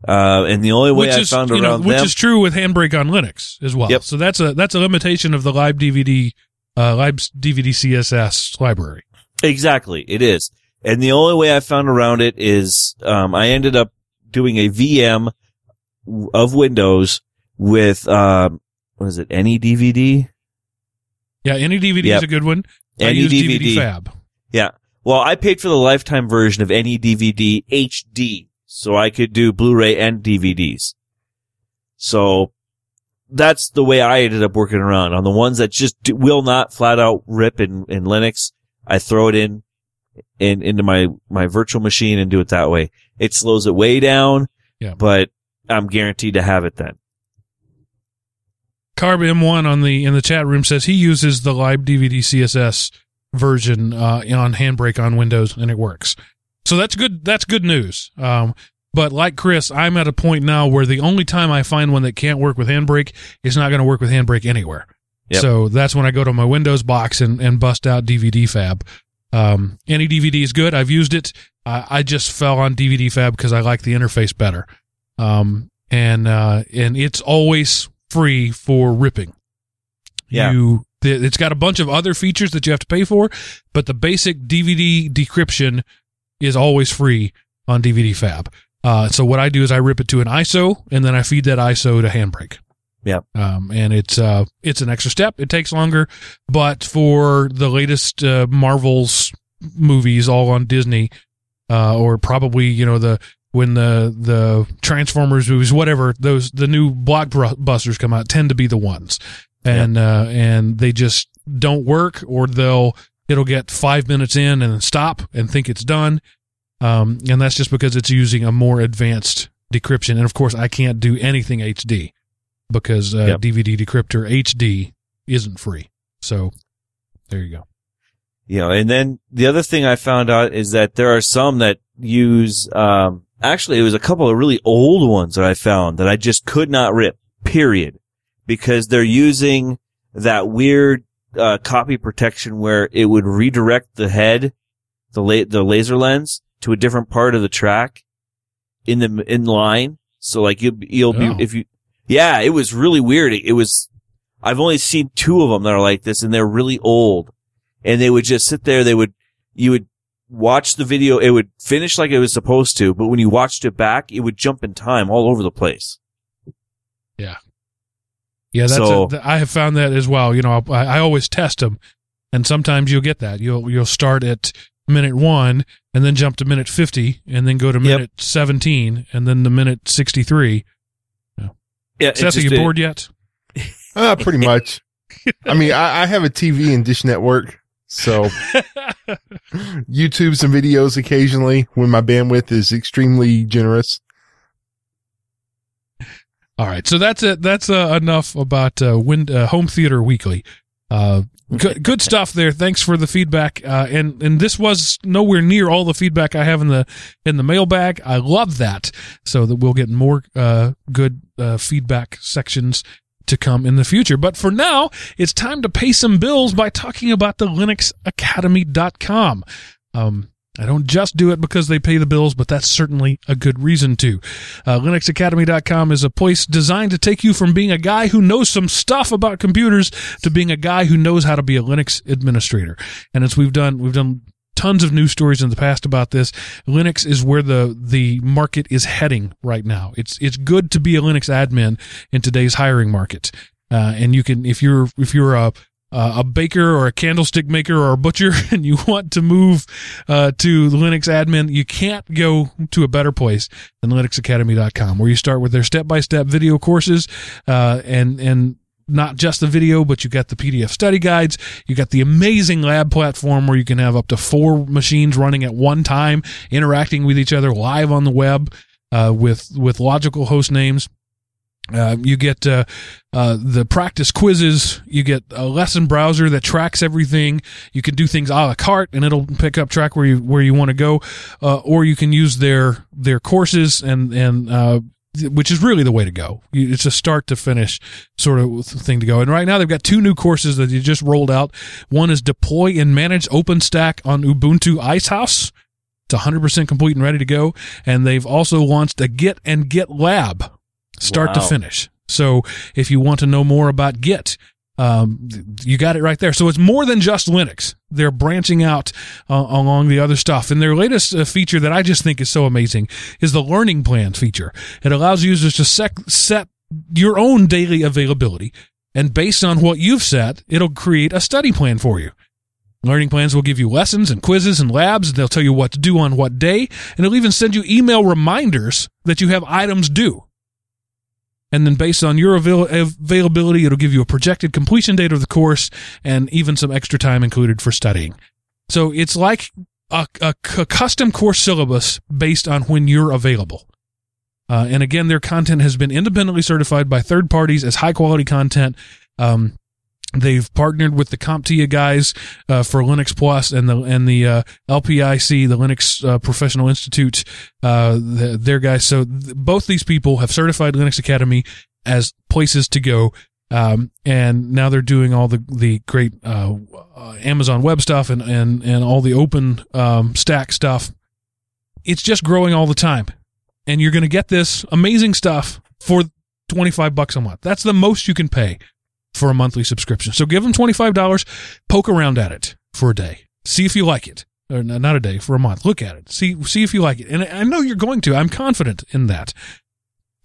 Uh, and the only way which I is found you know, which them, is true with Handbrake on Linux as well. Yep. So that's a that's a limitation of the live DVD uh, libdvdcss library. Exactly, it is. And the only way I found around it is um, I ended up doing a VM of Windows with um, what is it? Any DVD? Yeah, any DVD Yep. is a good one. Any DVD, DVD. Fab. Yeah. Well, I paid for the lifetime version of Any DVD HD, so I could do Blu-ray and DVDs. So that's the way I ended up working around. On the ones that just do, will not flat out rip in, in Linux, I throw it in, in into my my virtual machine and do it that way. It slows it way down, Yeah. but I'm guaranteed to have it then. Carb M1 on the in the chat room says he uses the libdvdcss version uh, on Handbrake on Windows and it works. So that's good. That's good news. Um, but like Chris, I'm at a point now where the only time I find one that can't work with Handbrake is not going to work with Handbrake anywhere. Yep. So that's when I go to my Windows box and, and bust out DVD Fab. Um, any DVD is good. I've used it. I, I just fell on DVD Fab because I like the interface better. Um, and uh, and it's always free for ripping. Yeah. You, th- it's got a bunch of other features that you have to pay for, but the basic DVD decryption is always free on DVD Fab. Uh, so what I do is I rip it to an ISO and then I feed that ISO to Handbrake. Yep. Um, and it's uh, it's an extra step. It takes longer, but for the latest uh, Marvel's movies, all on Disney, uh, or probably you know the when the the Transformers movies, whatever those the new blockbusters come out, tend to be the ones, and uh, and they just don't work, or they'll it'll get five minutes in and stop and think it's done, um, and that's just because it's using a more advanced decryption. And of course, I can't do anything HD because uh, Yep. DVD decryptor HD isn't free. So there you go. You know, and then the other thing I found out is that there are some that use um, actually, it was a couple of really old ones that I found that I just could not rip, period. Because they're using that weird, uh, copy protection where it would redirect the head, the la- the laser lens to a different part of the track in the, in line. So like you, you'll Oh. be, if you, yeah, it was really weird. It, it was, I've only seen two of them that are like this and they're really old and they would just sit there. They would, you would watch the video. It would finish like it was supposed to, but when you watched it back, it would jump in time all over the place. Yeah, Yeah, that's So- a, th- I have found that as well. You know, I, I always test them, and sometimes you'll get that. You'll you'll start at minute one and then jump to minute fifty, and then go to minute seventeen, and then the minute sixty three. Yeah. it's Seth, are you a- bored yet? <laughs> Uh, pretty much. I mean, I, I have a TV and Dish Network, so YouTube some videos occasionally when my bandwidth is extremely generous. All right, so that's it. That's uh, enough about uh, wind, uh, home theater weekly. Uh, good, good stuff there. Thanks for the feedback. Uh, and and this was nowhere near all the feedback I have in the in the mailbag. I love that. So that we'll get more uh, good uh, feedback sections to come in the future. But for now, it's time to pay some bills by talking about the LinuxAcademy.com. Um, I don't just do it because they pay the bills, but that's certainly a good reason to. Uh, LinuxAcademy.com is a place designed to take you from being a guy who knows some stuff about computers to being a guy who knows how to be a Linux administrator. And as we've done, we've done tons of news stories in the past about this. Linux is where the the market is heading right now. It's it's good to be a Linux admin in today's hiring market. Uh, and you can if you're if you're a uh, a baker or a candlestick maker or a butcher <laughs> and you want to move uh, to Linux admin, you can't go to a better place than linuxacademy.com where you start with their step-by-step video courses uh, and and not just the video, but you got the PDF study guides. You got the amazing lab platform where you can have up to four machines running at one time, interacting with each other live on the web uh, with with logical host names. Uh, you get uh, uh, the practice quizzes. You get a lesson browser that tracks everything. You can do things a la carte, and it'll pick up track where you where you want to go. Uh, or you can use their their courses and and uh, which is really the way to go. It's a start to finish sort of thing to go. And right now they've got two new courses that you just rolled out. One is deploy and manage OpenStack on Ubuntu Icehouse. It's 100% complete and ready to go. And they've also launched a Git and Git Lab start to finish. So if you want to know more about Git, um, you got it right there. So it's more than just Linux. They're branching out uh, along the other stuff. And their latest uh, feature that I just think is so amazing is the learning plans feature. It allows users to sec- set your own daily availability. And based on what you've set, it'll create a study plan for you. Learning plans will give you lessons and quizzes and labs. And They'll tell you what to do on what day. And it'll even send you email reminders that you have items due. And then based on your avail- availability, it'll give you a projected completion date of the course and even some extra time included for studying. So it's like a custom course syllabus based on when you're available. Uh, and again, their content has been independently certified by third parties as high quality content. Um, they've partnered with the CompTIA guys uh, for Linux Plus and the and the uh, LPIC, the Linux uh, Professional Institute, uh, the, their guys. So th- both these people have certified Linux Academy as places to go. Um, and now they're doing all the, the great, uh, uh, Amazon web stuff and, and, and all the open, um, stack stuff. It's just growing all the time. And you're going to get this amazing stuff for 25 bucks a month. That's the most you can pay for a monthly subscription. So give them $25, poke around at it for a day. See if you like it. Or not a day, for a month. Look at it. See, see if you like it. And I know you're going to. I'm confident in that.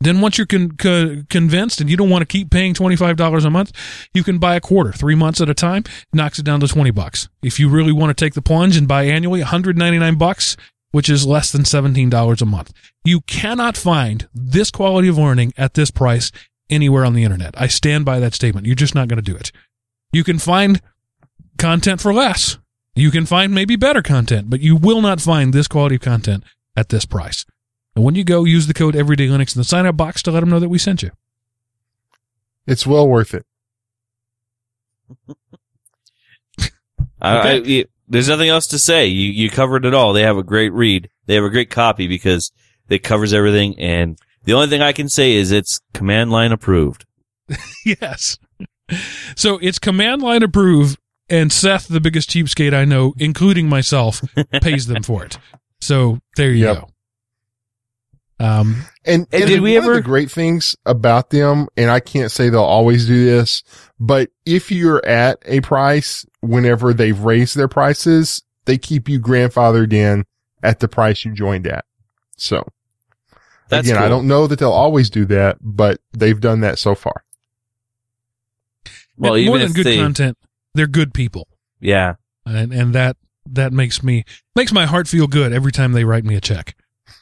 Then once you're con- co- convinced and you don't want to keep paying $25 a month, you can buy a quarter, three months at a time, knocks it down to 20 bucks. If you really want to take the plunge and buy annually, 199 bucks, which is less than $17 a month. You cannot find this quality of learning at this price anywhere on the internet. I stand by that statement. You're just not going to do it. You can find content for less. You can find maybe better content, but you will not find this quality of content at this price. And when you go, use the code Everyday Linux in the sign up box to let them know that we sent you. It's well worth it. <laughs> I, I, there's nothing else to say. You you covered it all. They have a great read. They have a great copy because it covers everything. And the only thing I can say is it's command line approved. <laughs> yes. So it's command line approved, and Seth, the biggest cheapskate I know, including myself, <laughs> pays them for it. So there you Yep. go. Um, And, And and did we one of ever- the great things about them, and I can't say they'll always do this, but if you're at a price, whenever they've raised their prices, they keep you grandfathered in at the price you joined at. So That's again, I don't know that they'll always do that, but they've done that so far. Well, and more than if good they, content, they're good people, yeah. and and that that makes me makes my heart feel good every time they write me a check.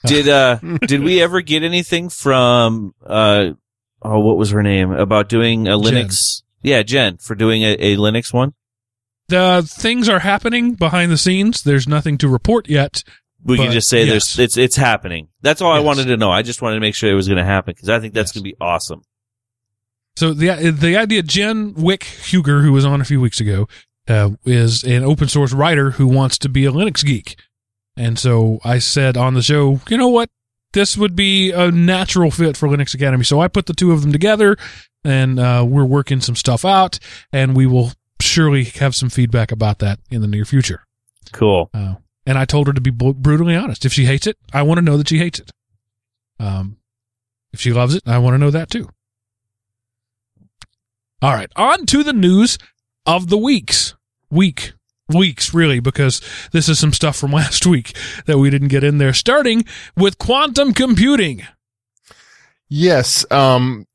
Did uh <laughs> did we ever get anything from uh oh what was her name about doing a Linux? Yeah, Jen for doing a, a Linux one. The things are happening behind the scenes. There's nothing to report yet. We But, can just say yes. there's it's it's happening. That's all I wanted to know. I just wanted to make sure it was going to happen because I think that's Yes. going to be awesome. So the the idea, Jen Wike Huger, who was on a few weeks ago, uh, is an open source writer who wants to be a Linux geek, and so I said on the show, you know what, this would be a natural fit for Linux Academy. So I put the two of them together, and uh, we're working some stuff out, and we will surely have some feedback about that in the near future. Cool. Uh, and I told her to be brutally honest. If she hates it, I want to know that she hates it. Um, if she loves it, I want to know that too. All right, on to the news of the weeks. Week. Weeks, really, because this is some stuff from <laughs> last week that we didn't get in there. Starting with quantum computing. Yes. Um,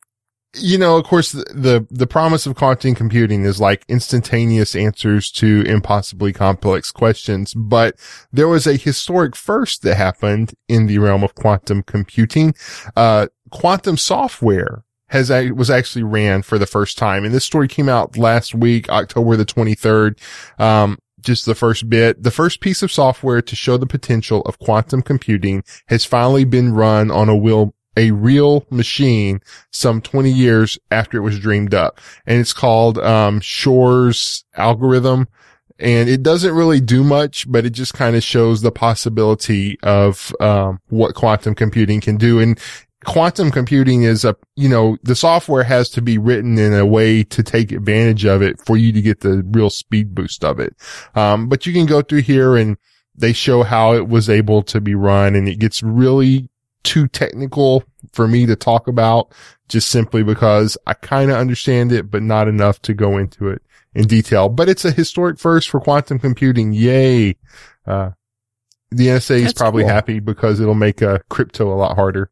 you know, of course, the, the, the promise of quantum computing is like instantaneous answers to impossibly complex questions. But there was a historic first that happened in the realm of quantum computing. Uh, quantum software has, was actually ran for the first time. And this story came out last week, October the 23rd. Um, just the first bit. The first piece of software to show the potential of quantum computing has finally been run on a wheel, a real machine some 20 years after it was dreamed up. And it's called, um, Shor's algorithm. And it doesn't really do much, but it just kind of shows the possibility of, um, what quantum computing can do. And quantum computing is a, you know, the software has to be written in a way to take advantage of it for you to get the real speed boost of it. Um, but you can go through here and they show how it was able to be run and it gets really too technical for me to talk about just simply because I kind of understand it, but not enough to go into it in detail. But it's a historic first for quantum computing. Yay. Uh, the NSA is probably cool. happy because it'll make uh, crypto a lot harder.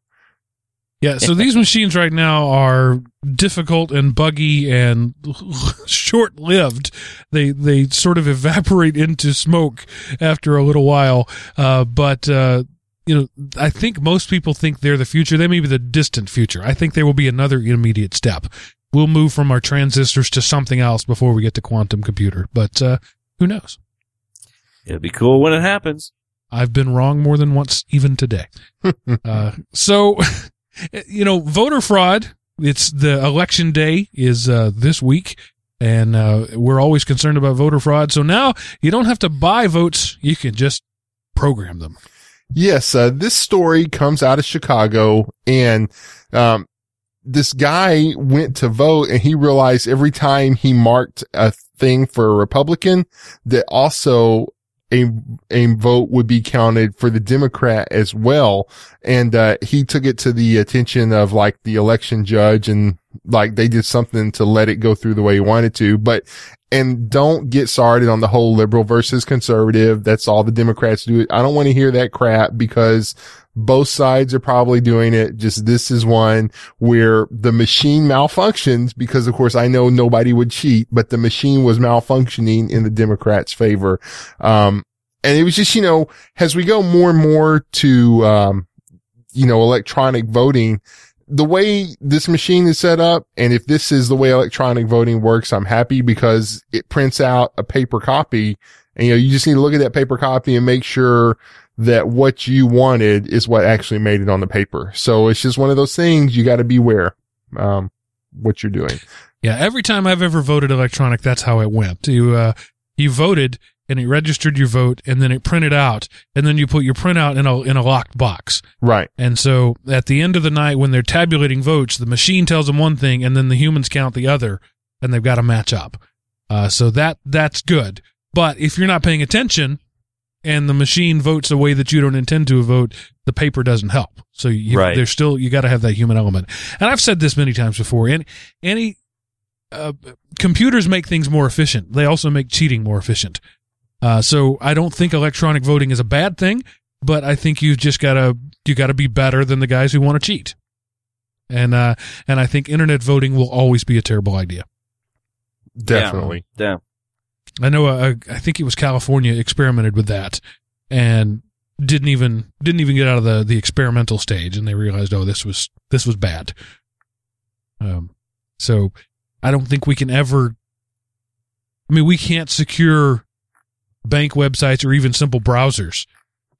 Yeah, so <laughs> these machines right now are difficult and buggy and <laughs> short lived. They they sort of evaporate into smoke after a little while. Uh, but uh, you know, I think most people think they're the future. They may be the distant future. I think there will be another immediate step. We'll move from our transistors to something else before we get to quantum computer. But uh, who knows? It'll be cool when it happens. I've been wrong more than once, even today. <laughs> uh, so, <laughs> you know, voter fraud. It's the election day is uh, this week, and uh, we're always concerned about voter fraud. So now you don't have to buy votes; you can just program them. Yes, uh, this story comes out of Chicago and, um, this guy went to vote and he realized every time he marked a thing for a Republican that also a, a vote would be counted for the Democrat as well. And, uh, he took it to the attention of like the election judge and like they did something to let it go through the way he wanted to. But and don't get started on the whole liberal versus conservative. That's all the Democrats do. I don't want to hear that crap because both sides are probably doing it. Just this is one where the machine malfunctions because of course I know nobody would cheat, but the machine was malfunctioning in the Democrats favor. Um, and it was just, you know, as we go more and more to, um, you know, electronic voting, the way this machine is set up, and if this is the way electronic voting works, I'm happy because it prints out a paper copy. And, you know, you just need to look at that paper copy and make sure that what you wanted is what actually made it on the paper. So it's just one of those things you got to beware, um, what you're doing. Yeah, every time I've ever voted electronic, that's how it went. You uh, you voted, and it registered your vote and then it printed out and then you put your printout in a in a locked box. Right. And so at the end of the night when they're tabulating votes, the machine tells them one thing and then the humans count the other and they've got to match up. Uh, so that that's good. But if you're not paying attention and the machine votes a way that you don't intend to vote, the paper doesn't help. So you, Right. there's still you got to have that human element. And I've said this many times before. Any any uh, computers make things more efficient. They also make cheating more efficient. Uh, so I don't think electronic voting is a bad thing, but I think you've just gotta you gotta be better than the guys who want to cheat. And uh, and I think internet voting will always be a terrible idea. Definitely. Yeah. I know. Uh, I think it was California experimented with that, and didn't even didn't even get out of the the experimental stage, and they realized, oh, this was this was bad. Um, so I don't think we can ever. I mean, we can't secure bank websites or even simple browsers.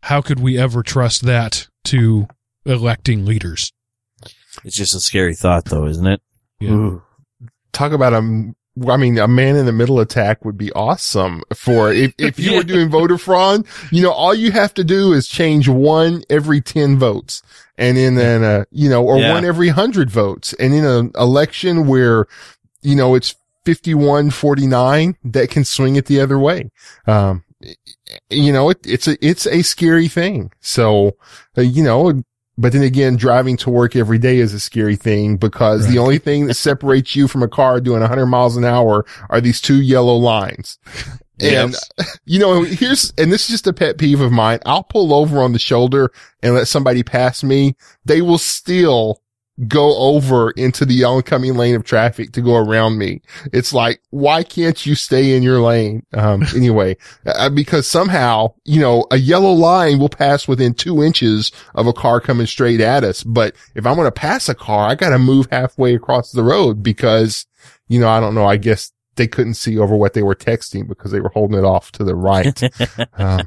How could we ever trust that to electing leaders? It's just a scary thought though, isn't it? Yeah. Talk about a, I mean, a man in the middle attack would be awesome for if, <laughs> if you Yeah. were doing voter fraud, you know, all you have to do is change one every 10 votes and in an, uh, you know, or Yeah. one every hundred votes. And in an election where, you know, it's 51, 49 that can swing it the other way. Um, you know, it, it's a, it's a scary thing. So, uh, you know, but then again, driving to work every day is a scary thing because the only thing that separates you from a car doing 100 miles an hour are these two yellow lines. And, you know, here's, and this is just a pet peeve of mine. I'll pull over on the shoulder and let somebody pass me. They will still go over into the oncoming lane of traffic to go around me. It's like, why can't you stay in your lane? Um, <laughs> anyway, uh, because somehow, you know, a yellow line will pass within two inches of a car coming straight at us. But if I'm going to pass a car, I got to move halfway across the road because, you know, I don't know. I guess they couldn't see over what they were texting because they were holding it off to the right. <laughs> um,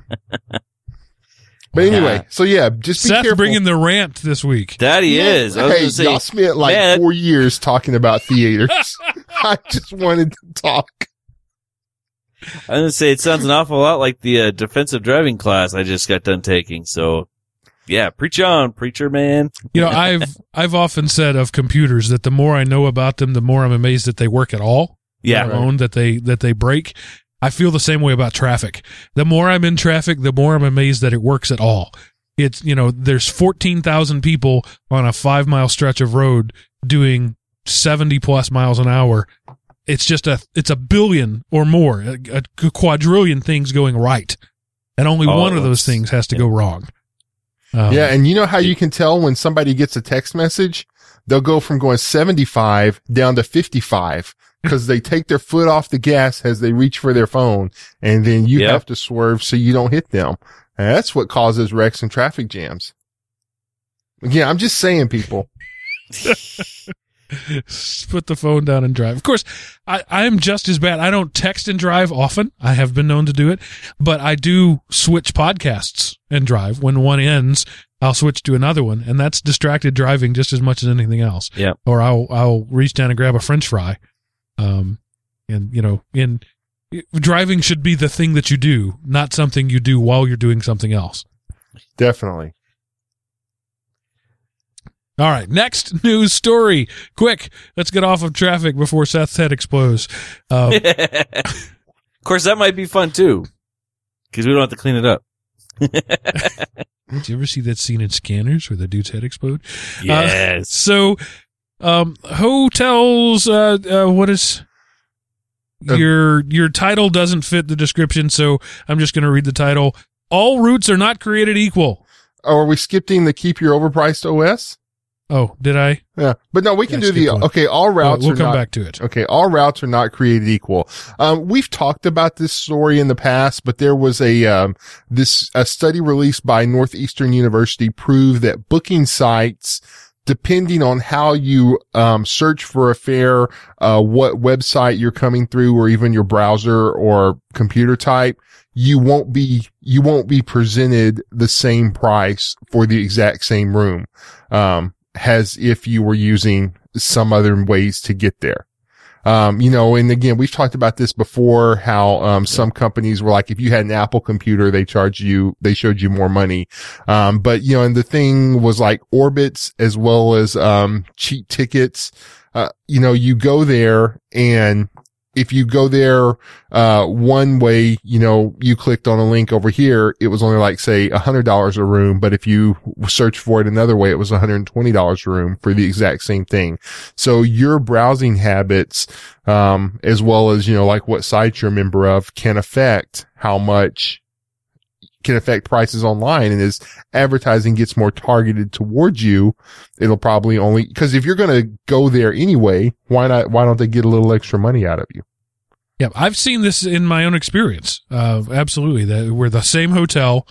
but anyway, so yeah, just be Seth careful. bringing the rant this week. That he is. I hey, gonna say, y'all spent like man, four years talking about theaters. <laughs> <laughs> I just wanted to talk. I was gonna say it sounds an awful lot like the uh, defensive driving class I just got done taking. So, yeah, preach on, preacher man. You know, <laughs> I've I've often said of computers that the more I know about them, the more I'm amazed that they work at all. Yeah, let alone that they that they break. I feel the same way about traffic. The more I'm in traffic, the more I'm amazed that it works at all. It's you know, there's fourteen thousand people on a five mile stretch of road doing seventy plus miles an hour. It's just a it's a billion or more, a, a quadrillion things going right, and only Oh, one of those things has to go wrong. Um, yeah, and you know how you can tell when somebody gets a text message? They'll go from going 75 down to 55 because they take their foot off the gas as they reach for their phone and then you Yep. have to swerve so you don't hit them. And that's what causes wrecks and traffic jams. Again, I'm just saying people. <laughs> put the phone down and drive. Of course, I, I'm just as bad. I don't text and drive often. I have been known to do it, but I do switch podcasts and drive. When one ends, I'll switch to another one, and that's distracted driving just as much as anything else. Yeah. Or I'll I'll reach down and grab a French fry, um, and you know, in driving should be the thing that you do, not something you do while you're doing something else. Definitely. All right, next news story. Quick, let's get off of traffic before Seth's head explodes. Um, <laughs> of course, that might be fun too, because we don't have to clean it up. <laughs> Did you ever see that scene in Scanners where the dude's head explode? Yes. So, um, hotels. Uh, uh, what is Uh, your your title doesn't fit the description, so I'm just going to read the title. All routes are not created equal. Oh, are we skipping the keep your overpriced OS? Oh, did I? Yeah, but no, we can Yeah, do the, one. okay, all routes we'll come not back to it. Okay, all routes are not created equal. Um, we've talked about this story in the past, but there was a um, this a study released by Northeastern University proved that booking sites, depending on how you um, search for a fare, uh, what website you're coming through, or even your browser or computer type, you won't be you won't be presented the same price for the exact same room. Um, as if you were using some other ways to get there. Um, you know, and again, we've talked about this before, how, um, some companies were like, if you had an Apple computer, they charged you, they showed you more money. Um, but you know, and the thing was like Orbitz as well as, um, cheap tickets. Uh, you know, you go there and if you go there, uh, one way, you know, you clicked on a link over here, it was only like, say, a hundred dollars a room. But if you search for it another way, it was $120 a room for the exact same thing. So your browsing habits, um, as well as, you know, like what site you're a member of can affect how much can affect prices online. And as advertising gets more targeted towards you, it'll probably only, cause if you're going to go there anyway, why not, why don't they get a little extra money out of you? Yeah, I've seen this in my own experience. Uh, absolutely, that where the same hotel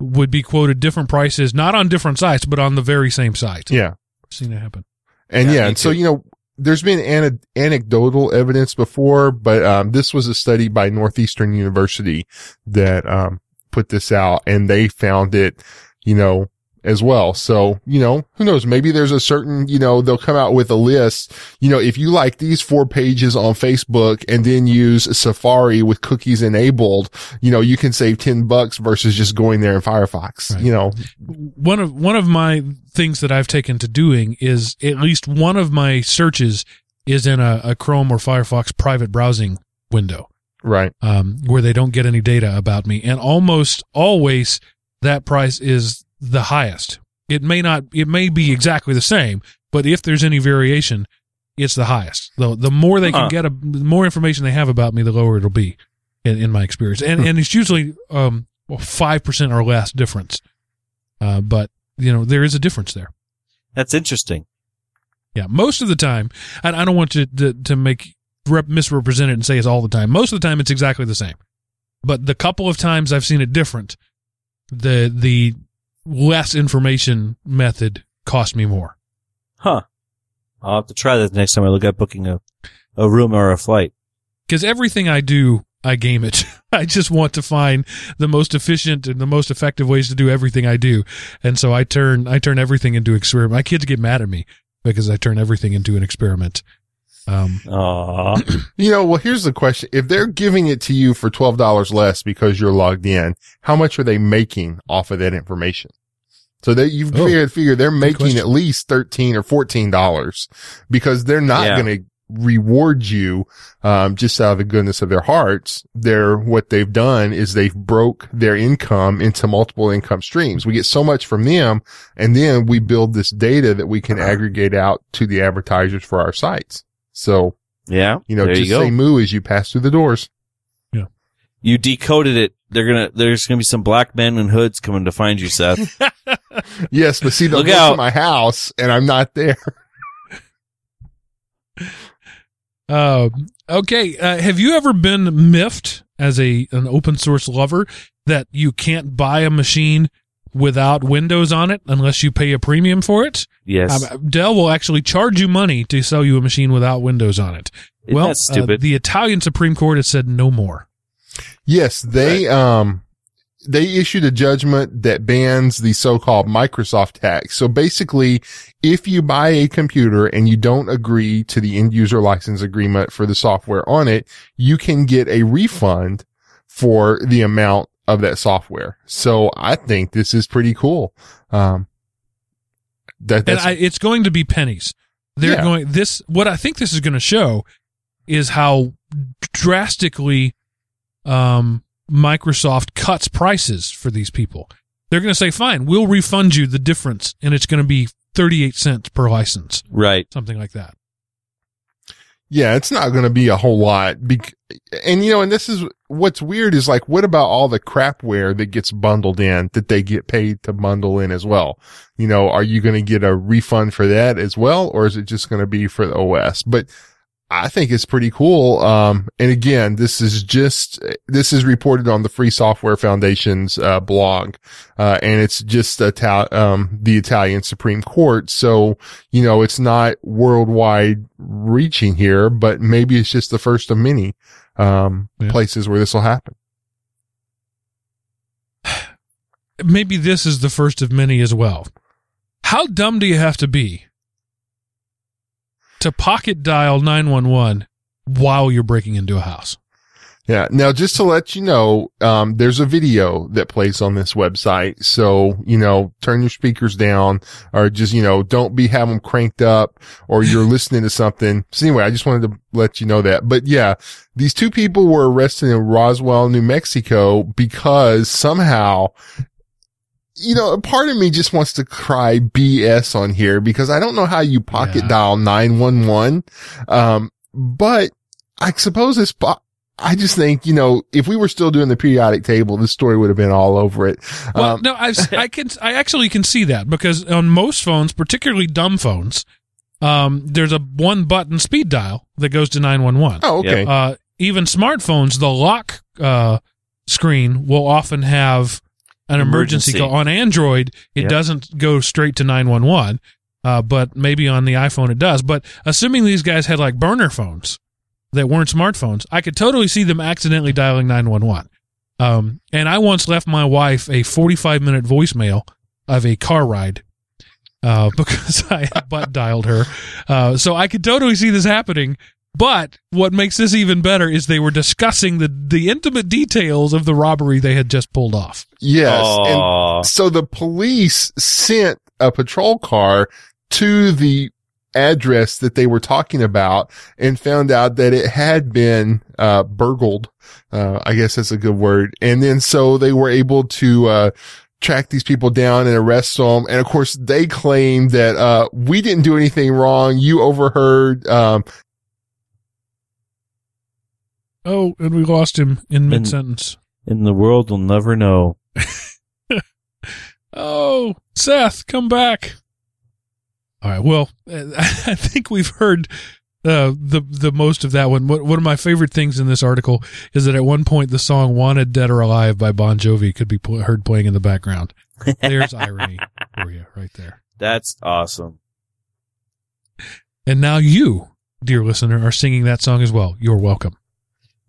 would be quoted different prices, not on different sites, but on the very same site. Yeah. I've seen it happen. And Yeah, yeah, and so, you know, there's been ana- anecdotal evidence before, but, um, this was a study by Northeastern University that, um, put this out and they found it, you know, as well. So, you know, who knows? Maybe there's a certain, you know, they'll come out with a list. You know, if you like these four pages on Facebook and then use Safari with cookies enabled, you know, you can save 10 bucks versus just going there in Firefox, Right. you know. One of one of my things that I've taken to doing is at least one of my searches is in a, a Chrome or Firefox private browsing window. Right. um, where they don't get any data about me. And almost always that price is the highest. It may not, it may be exactly the same, but if there's any variation, it's the highest. The, the more they can get, a, the more information they have about me, the lower it'll be in, in my experience. And, and it's usually, um, 5% or less difference. Uh, but, you know, there is a difference there. That's interesting. Yeah, most of the time, and I don't want to to, to make rep, misrepresent it and say it's all the time. Most of the time, it's exactly the same. But the couple of times I've seen it different, the the less information method cost me more. Huh. I'll have to try that next time I look at booking a, a room or a flight. Because everything I do, I game it. <laughs> I just want to find the most efficient and the most effective ways to do everything I do, and so I turn I turn everything into experiment. My kids get mad at me because I turn everything into an experiment. Um, Aw. <clears throat> You know, well, here's the question. If they're giving it to you for $12 less because you're logged in, how much are they making off of that information? So that you've Oh, figured, figure they're making at least 13 or $14 because they're not Yeah. going to reward you, um, just out of the goodness of their hearts. They're, what they've done is they've broke their income into multiple income streams. We get so much from them and then we build this data that we can aggregate out to the advertisers for our sites. So, yeah. you know, there just you go. say moo as you pass through the doors. Yeah, you decoded it. They're gonna. There's gonna be some black men in hoods coming to find you, Seth. <laughs> Yes, but see, they'll Look go out. to my house and I'm not there. Uh, <laughs> okay. Uh, have you ever been miffed as a an open source lover that you can't buy a machine without Windows on it unless you pay a premium for it? yes. Um, Dell will actually charge you money to sell you a machine without Windows on it. Isn't well, that stupid? Uh, the Italian Supreme Court has said no more. Yes, they, um, they issued a judgment that bans the so-called Microsoft tax. So basically, if you buy a computer and you don't agree to the end user license agreement for the software on it, you can get a refund for the amount of that software. So I think this is pretty cool. Um, that, and I, it's going to be pennies. They're Yeah. going this. What I think this is going to show is how drastically um, Microsoft cuts prices for these people. They're going to say, "Fine, we'll refund you the difference," and it's going to be thirty-eight cents per license, right. something like that. Yeah, it's not going to be a whole lot. Bec- and you know, and this is what's weird is like, what about all the crapware that gets bundled in that they get paid to bundle in as well? You know, are you going to get a refund for that as well? Or is it just going to be for the OS? But I think it's pretty cool. Um, and again, this is just, this is reported on the Free Software Foundation's, uh, blog. Uh, and it's just um, the Italian Supreme Court. So, you know, it's not worldwide reaching here, but maybe it's just the first of many, um, Yeah. places where this will happen. Maybe this is the first of many as well. How dumb do you have to be to pocket dial nine one one while you're breaking into a house. Yeah. Now, just to let you know, um, there's a video that plays on this website. So, you know, turn your speakers down or just, you know, don't be having them cranked up or you're listening to something. So anyway, I just wanted to let you know that. But yeah, these two people were arrested in Roswell, New Mexico because somehow you know, a part of me just wants to cry BS on here because I don't know how you pocket Yeah. dial 911. Um, but I suppose it's, po- I just think, you know, if we were still doing the periodic table, this story would have been all over it. Well, Um, no, I, I can, I actually can see that because on most phones, particularly dumb phones, um, there's a one button speed dial that goes to 911. oh, okay. Uh, even smartphones, the lock, uh, screen will often have an emergency, Emergency. call. On Android, it Yep. doesn't go straight to 911. Uh, but maybe on the iPhone it does. But assuming these guys had like burner phones that weren't smartphones, I could totally see them accidentally dialing 911. Um, and I once left my wife a 45 minute voicemail of a car ride, uh, <laughs> because I butt dialed her. Uh, so I could totally see this happening. But what makes this even better is they were discussing the, the intimate details of the robbery they had just pulled off. yes. And so the police sent a patrol car to the address that they were talking about and found out that it had been uh burgled uh i guess that's a good word and then so they were able to uh track these people down and arrest them and of course they claimed that uh we didn't do anything wrong you overheard um Oh, and we lost him in mid sentence. In the world, we'll never know. <laughs> Oh, Seth, come back. All right. Well, <laughs> I think we've heard uh, the the most of that one. One one of my favorite things in this article is that at one point the song "Wanted Dead or Alive" by Bon Jovi could be pl- heard playing in the background. There's <laughs> irony for you right there. That's awesome. And now you, dear listener, are singing that song as well. You're welcome.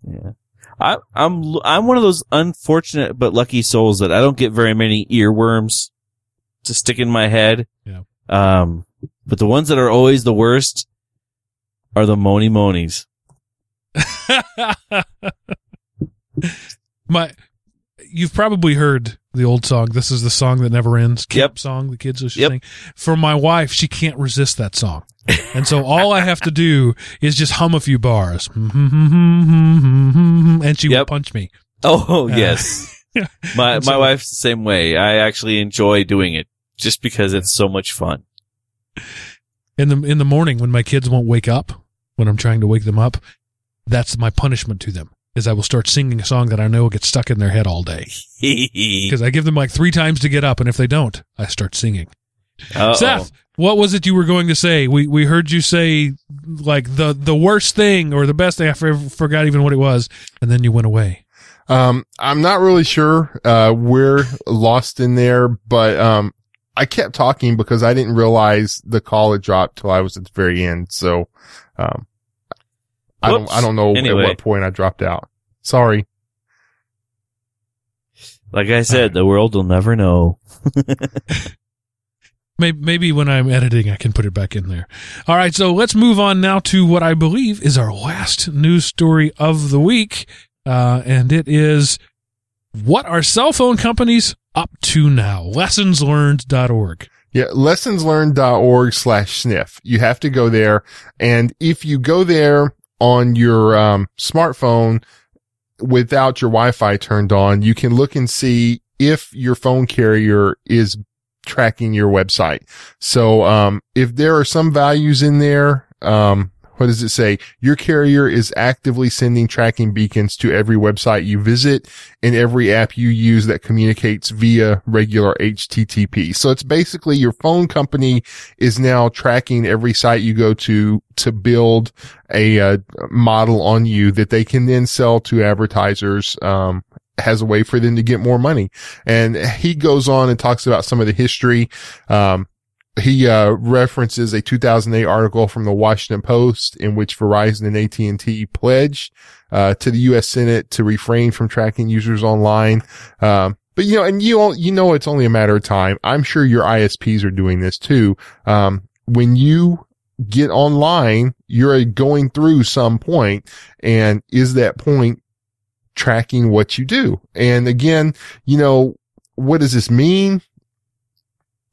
Yeah. I, I'm I'm one of those unfortunate but lucky souls that I don't get very many earworms to stick in my head. Yeah. Um, but the ones that are always the worst are the Moni Monies. <laughs> My, you've probably heard the old song. This is the song that never ends. Camp Yep. song the kids used to Yep. sing. For my wife, she can't resist that song, and so <laughs> all I have to do is just hum a few bars, <laughs> and she will punch me. Oh Uh, yes, my And my so- wife's the same way. I actually enjoy doing it just because it's so much fun. In the in the morning when my kids won't wake up, when I'm trying to wake them up, that's my punishment to them. Is I will start singing a song that I know will get stuck in their head all day <laughs> because I give them like three times to get up, and if they don't, I start singing. Uh-oh. Seth, what was it you were going to say? We we heard you say like the the worst thing or the best thing. I for- forgot even what it was, and then you went away. Um, I'm not really sure, uh, we're lost in there, but, um, I kept talking because I didn't realize the call had dropped till I was at the very end. So, um, I don't, I don't know Anyway. at what point I dropped out. Sorry. Like I said, the world will never know. <laughs> Maybe, maybe when I'm editing, I can put it back in there. All right, so let's move on now to what I believe is our last news story of the week, uh, and it is what are cell phone companies up to now? Lessonslearned.org. Yeah, lessonslearned.org slash sniff. You have to go there. And if you go there on your, um, smartphone without your Wi-Fi turned on, you can look and see if your phone carrier is tracking your website. So, um, if there are some values in there, um, what does it say? Your carrier is actively sending tracking beacons to every website you visit and every app you use that communicates via regular HTTP. So it's basically your phone company is now tracking every site you go to to build a uh, model on you that they can then sell to advertisers. Um, has a way for them to get more money. And he goes on and talks about some of the history. Um, he uh, references a 2008 article from the Washington Post in which Verizon and AT&T pledged uh, to the U.S. Senate to refrain from tracking users online. Um, but you know, and you you know, it's only a matter of time. I'm sure your ISPs are doing this too. Um, when you get online, you're going through some point and is that point tracking what you do? And again, you know, what does this mean?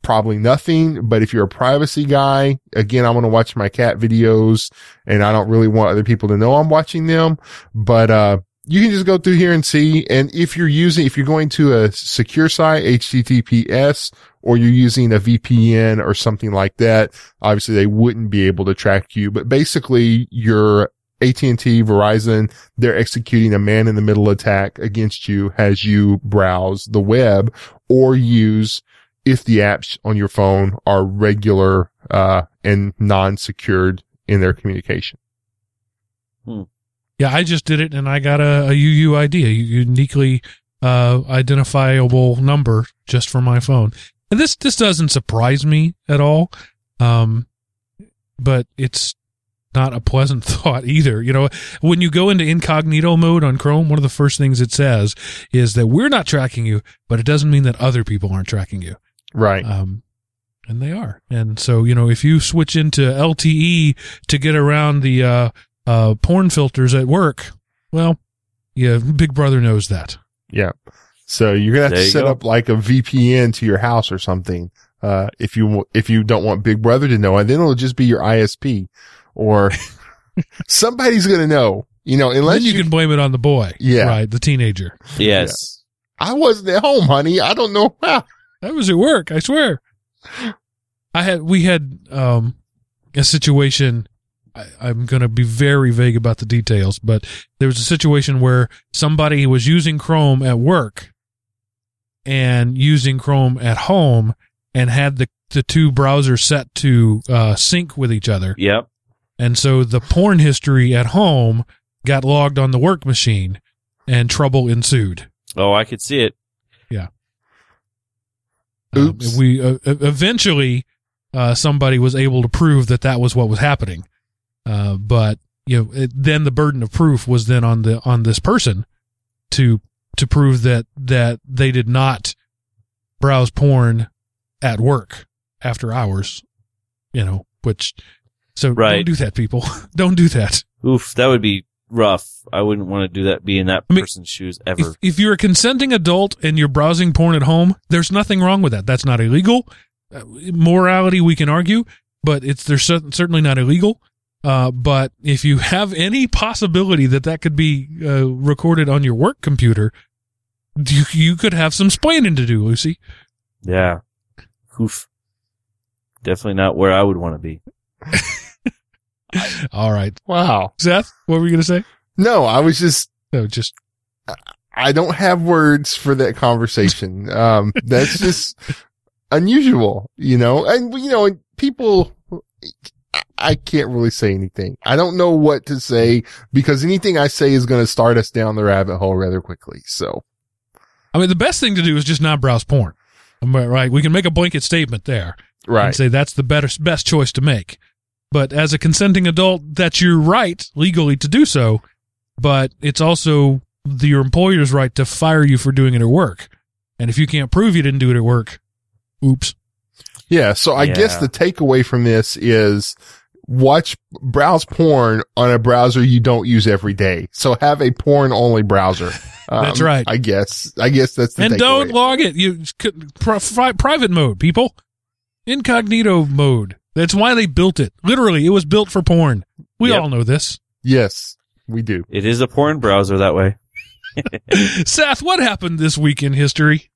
Probably nothing, but if you're a privacy guy, again, I'm going to watch my cat videos and I don't really want other people to know I'm watching them, but, uh, you can just go through here and see. And if you're using, if you're going to a secure site, HTTPS, or you're using a VPN or something like that, obviously they wouldn't be able to track you. But basically your AT&T, Verizon, they're executing a man in the middle attack against you as you browse the web or use if the apps on your phone are regular, uh, and non-secured in their communication. Yeah, I just did it and I got a, a UUID, a uniquely uh, identifiable number just for my phone. And this this doesn't surprise me at all, um, but it's not a pleasant <laughs> thought either. You know, when you go into incognito mode on Chrome, one of the first things it says is that we're not tracking you, but it doesn't mean that other people aren't tracking you. Right. Um, and they are. And so, you know, if you switch into LTE to get around the, uh, uh, porn filters at work, well, yeah, Big Brother knows that. Yeah. So you're gonna have There to set go. up like a VPN to your house or something. Uh, if you, if you don't want Big Brother to know, and then it'll just be your ISP or <laughs> somebody's gonna know, you know, unless then you, can blame it on the boy. Yeah. Right. The teenager. Yes. I wasn't at home, honey. I don't know how. That was at work. I swear. I had, we had, um, a situation. I, I'm going to be very vague about the details, but there was a situation where somebody was using Chrome at work and using Chrome at home and had the, the two browsers set to, uh, sync with each other. Yep. And so the porn history at home got logged on the work machine and trouble ensued. Oh, I could see it. Um, we uh, eventually uh, somebody was able to prove that that was what was happening, uh, but you know it, then the burden of proof was then on the on this person to to prove that that they did not browse porn at work after hours, you know, which so don't do that, people. <laughs> don't do that. Oof, that would be rough. I wouldn't want to do that, be in that I mean, person's shoes ever. If, if you're a consenting adult and you're browsing porn at home, there's nothing wrong with that. That's not illegal. Uh, morality, we can argue, but it's there's cer- certainly not illegal. Uh, but if you have any possibility that that could be uh, recorded on your work computer, you, you could have some splaining to do, Lucy. yeah. Oof. Definitely not where I would want to be. <laughs> <laughs> All right, Wow. Seth, what were you going to say? No, I was just, No, just I don't have words for that conversation. Um, <laughs> that's just unusual, you know, and you know, and people, I- I can't really say anything. I don't know what to say because anything I say is going to start us down the rabbit hole rather quickly. So, I mean, the best thing to do is just not browse porn. Right? We can make a blanket statement there. Right? And say that's the better best choice to make. But as a consenting adult, that's your right legally to do so. But it's also the, your employer's right to fire you for doing it at work. And if you can't prove you didn't do it at work, oops. Yeah. So I guess the takeaway from this is watch, browse porn on a browser you don't use every day. So have a porn only browser. <laughs> Um, That's right. I guess, I guess that's the and takeaway. don't log it. You could pri- pri- private mode, people. Incognito mode. That's why they built it. Literally, it was built for porn. We Yep. all know this. yes, we do. It is a porn browser that way. <laughs> Seth, what happened this week in history?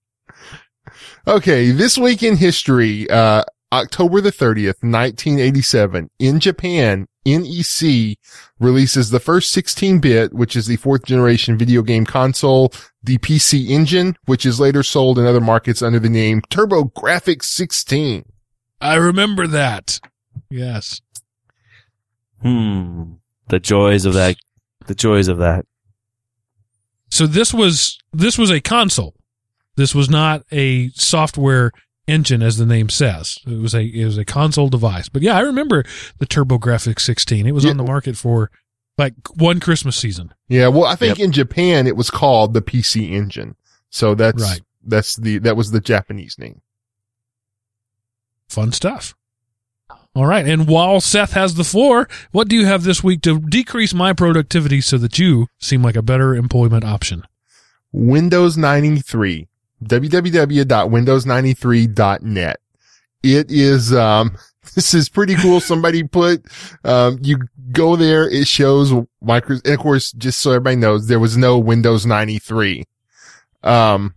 Okay, this week in history, uh, October the 30th, 1987, in Japan, NEC releases the first 16-bit, which is the fourth generation video game console, the PC Engine, which is later sold in other markets under the name TurboGrafx 16. I remember that. Yes. Hmm. The joys of that. The joys of that. So this was this was a console. This was not a software engine, as the name says. It was a it was a console device. But yeah, I remember the TurboGrafx 16. It was Yeah. on the market for like one Christmas season. Yeah, well, I think in Japan it was called the PC Engine. So that's, Right. that's the, that was the Japanese name. Fun stuff. All right. And while Seth has the floor, what do you have this week to decrease my productivity so that you seem like a better employment option? Windows 93. www.windows93.net. It is, um, <laughs> this is pretty cool. Somebody put, um, you go there, it shows micro, and of course, just so everybody knows, there was no Windows 93. Um,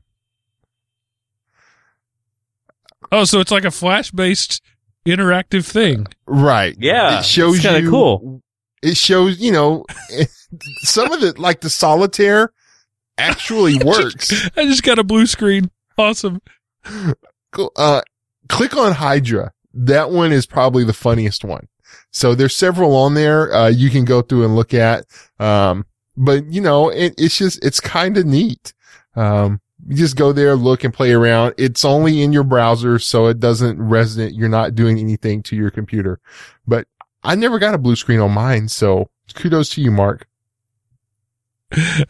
Oh, so it's like a flash based interactive thing. right. Yeah, It shows it's kinda you, cool. It shows, you know, <laughs> some of it, like the solitaire actually <laughs> works. I just got a blue screen. Awesome. Cool. Uh, click on Hydra. That one is probably the funniest one. So there's several on there, uh, you can go through and look at. Um, but you know, it, it's just, it's kind of neat. Um, you just go there, look and play around. It's only in your browser, so it doesn't resident. You're not doing anything to your computer, but I never got a blue screen on mine. So kudos to you, Mark.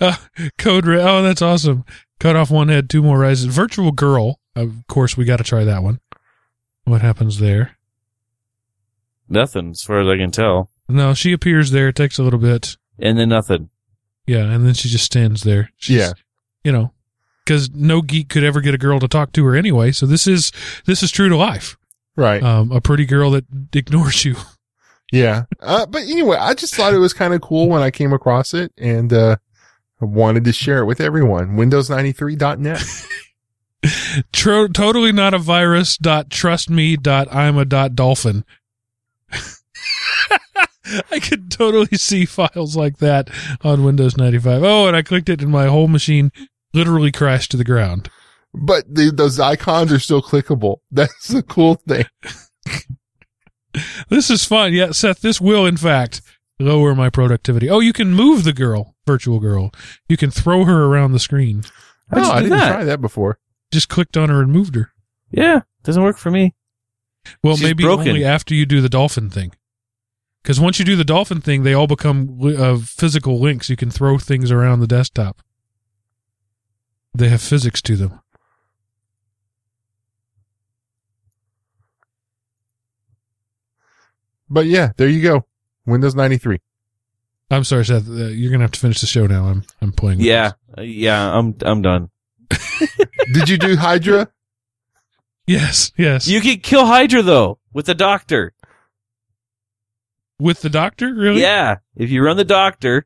Uh, <laughs> code red. Oh, that's awesome. Cut off one head, two more rises. Virtual girl. Of course, we got to try that one. What happens there? Nothing, as far as I can tell. No, she appears there. It takes a little bit. And then nothing. Yeah, and then she just stands there. She's, Yeah. You know, because no geek could ever get a girl to talk to her anyway. So this is this is true to life. Right. Um, a pretty girl that ignores you. <laughs> Yeah. Uh, but anyway, I just thought it was kind of cool when I came across it and, uh, wanted to share it with everyone. Windows93.net. <laughs> Tro- totally not a virus. Dot trust me. Dot I'm a dot dolphin. <laughs> I could totally see files like that on Windows 95. Oh, and I clicked it and my whole machine literally crashed to the ground. but the, those icons are still clickable. <laughs> That's the cool thing. This is fun. Yeah, Seth, this will in fact lower my productivity. Oh, you can move the girl, virtual girl. You can throw her around the screen. How'd oh, you I didn't that? try that before. Just clicked on her and moved her. Yeah, doesn't work for me. Well, She's maybe broken. only after you do the dolphin thing. Because once you do the dolphin thing, they all become uh, physical links. You can throw things around the desktop. They have physics to them. But yeah, there you go. Windows 93. I'm sorry, Seth. Uh, you're gonna have to finish the show now. I'm I'm playing. Yeah, uh, yeah, I'm I'm done. <laughs> Did you do Hydra? Yes. Yes. You can kill Hydra though with the doctor. With the doctor, really? Yeah, if you run the doctor,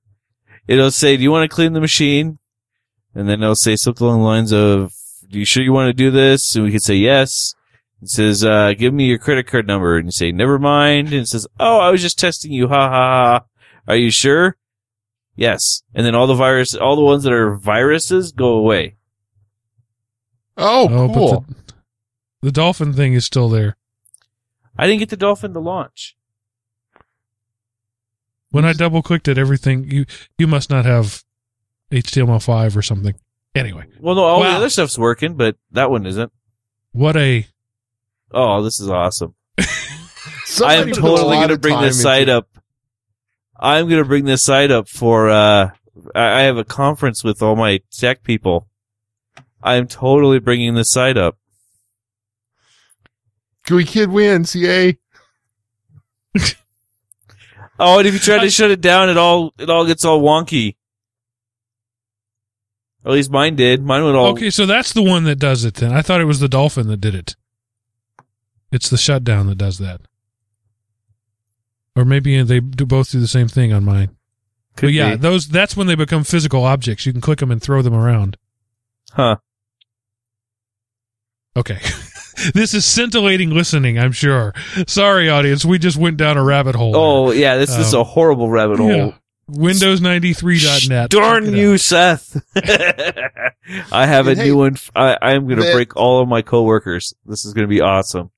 it'll say, "Do you want to clean the machine?" And then it'll say something along the lines of, "Do you sure you want to do this?" And we could say yes. It says, uh, "Give me your credit card number," and you say, "Never mind." And it says, "Oh, I was just testing you." Ha ha ha. Are you sure? Yes. And then all the virus, all the ones that are viruses go away. Oh, Oh, cool. but the, the dolphin thing is still there. I didn't get the dolphin to launch. When I double clicked it, everything you you must not have HTML5 or something. Anyway, Well, no, all the other stuff's working, but that one isn't. what a Oh, this is awesome. <laughs> I am totally going to bring this into- site up. I'm going to bring this site up for, uh, I I have a conference with all my tech people. I'm totally bringing this site up. Gooey Kid wins. Yay. Oh, and if you try to shut it down, it all, it all gets all wonky. At least mine did. Mine went all, Okay, so that's the one that does it then. I thought it was the dolphin that did it. It's the shutdown that does that. Or maybe they do both do the same thing on mine. could but yeah, be. those that's when they become physical objects. You can click them and throw them around. huh. Okay. <laughs> this is scintillating listening, I'm sure. Sorry, audience. We just went down a rabbit hole. Oh, yeah, this is Um, a horrible rabbit hole. yeah. Windows93.net. Darn Check it you, out. Seth. <laughs> I have a hey, new one. I am going to break all of my coworkers. This is going to be awesome.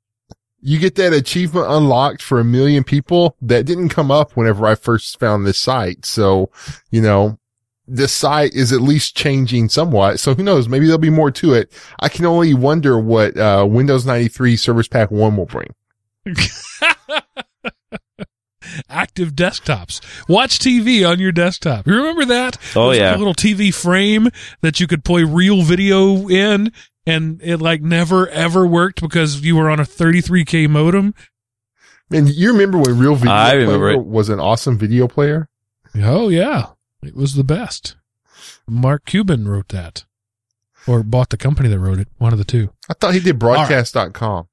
You get that achievement unlocked for a million people that didn't come up whenever I first found this site. So, you know, this site is at least changing somewhat. So who knows? Maybe there'll be more to it. I can only wonder what, uh, Windows 93 Service Pack 1 will bring. <laughs> Active desktops. Watch TV on your desktop. You remember that? Oh, It was like yeah. a little TV frame that you could play real video in, and it like never ever worked because you were on a 33k modem. And you remember when Real Video I remember it. was an awesome video player? Oh yeah, it was the best. Mark Cuban wrote that, or bought the company that wrote it. One of the two. I thought he did broadcast.com.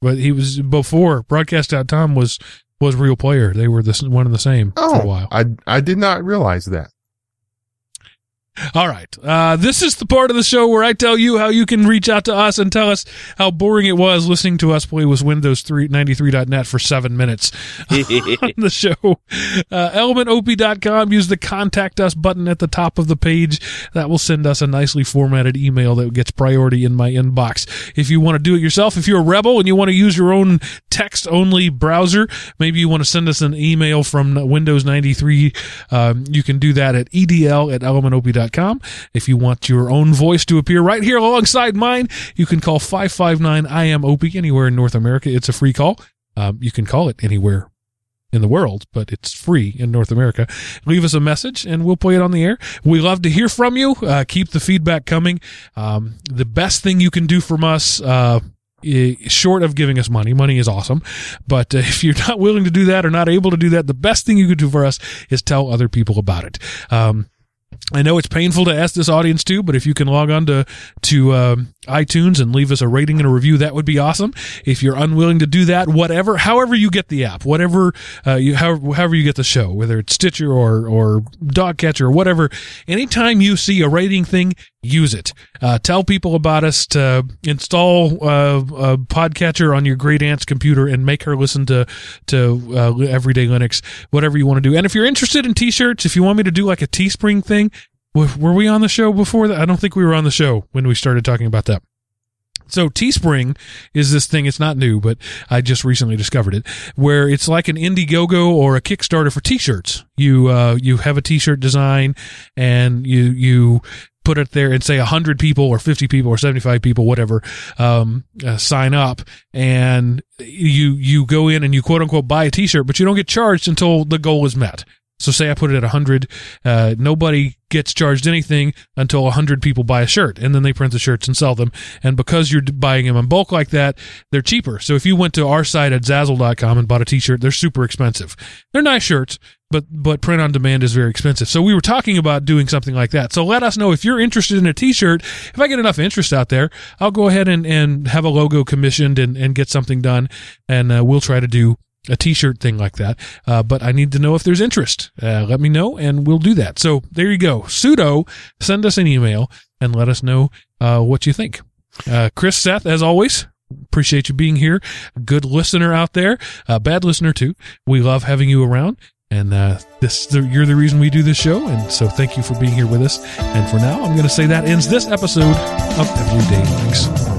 But he was before broadcast.com was was real player. They were the s- one and the same for a Oh, while. I, I did not realize that. All right. Uh, this is the part of the show where I tell you how you can reach out to us and tell us how boring it was listening to us play with Windows 3, 93.net for seven minutes <laughs> <laughs> on the show. Uh, elementop.com. Use the contact us button at the top of the page. That will send us a nicely formatted email that gets priority in my inbox. If you want to do it yourself, if you're a rebel and you want to use your own text only browser, maybe you want to send us an email from Windows 93, um, you can do that at edl at elementop.com. If you want your own voice to appear right here alongside mine, you can call 559 I am Opie anywhere in North America. It's a free call. Um, you can call it anywhere in the world, but it's free in North America. Leave us a message and we'll play it on the air. We love to hear from you. Uh, keep the feedback coming. Um, the best thing you can do from us, uh, short of giving us money, money is awesome. But uh, <laughs> if you're not willing to do that or not able to do that, the best thing you could do for us is tell other people about it. Um, I know it's painful to ask this audience too, but if you can log on to to um, iTunes and leave us a rating and a review, that would be awesome. If you're unwilling to do that, whatever, however you get the app, whatever uh, you however, however you get the show, whether it's Stitcher or or Dogcatcher or whatever, anytime you see a rating thing, use it. Uh, tell people about us to install uh, a podcatcher on your great aunt's computer and make her listen to to uh, Everyday Linux, whatever you want to do. And if you're interested in T-shirts, if you want me to do like a Teespring thing, were we on the show before that? I don't think we were on the show when we started talking about that. So Teespring is this thing. It's not new, but I just recently discovered it, where it's like an Indiegogo or a Kickstarter for T-shirts. You uh, you have a T-shirt design, and you you put it there and say 100 people or 50 people or 75 people whatever um, uh, sign up and you you go in and you quote unquote buy a t-shirt but you don't get charged until the goal is met so say i put it at 100 uh, nobody gets charged anything until 100 people buy a shirt and then they print the shirts and sell them and because you're buying them in bulk like that they're cheaper so if you went to our site at zazzle.com and bought a t-shirt they're super expensive they're nice shirts but but print on demand is very expensive. So we were talking about doing something like that. So let us know if you're interested in a t-shirt. If I get enough interest out there, I'll go ahead and, and have a logo commissioned and, and get something done and uh, we'll try to do a t-shirt thing like that. Uh, but I need to know if there's interest. Uh, let me know and we'll do that. So there you go. Pseudo, send us an email and let us know uh, what you think. Uh, Chris Seth, as always, appreciate you being here. Good listener out there, bad listener too. We love having you around. And uh, this, you're the reason we do this show. And so thank you for being here with us. And for now, I'm going to say that ends this episode of Everyday Linux.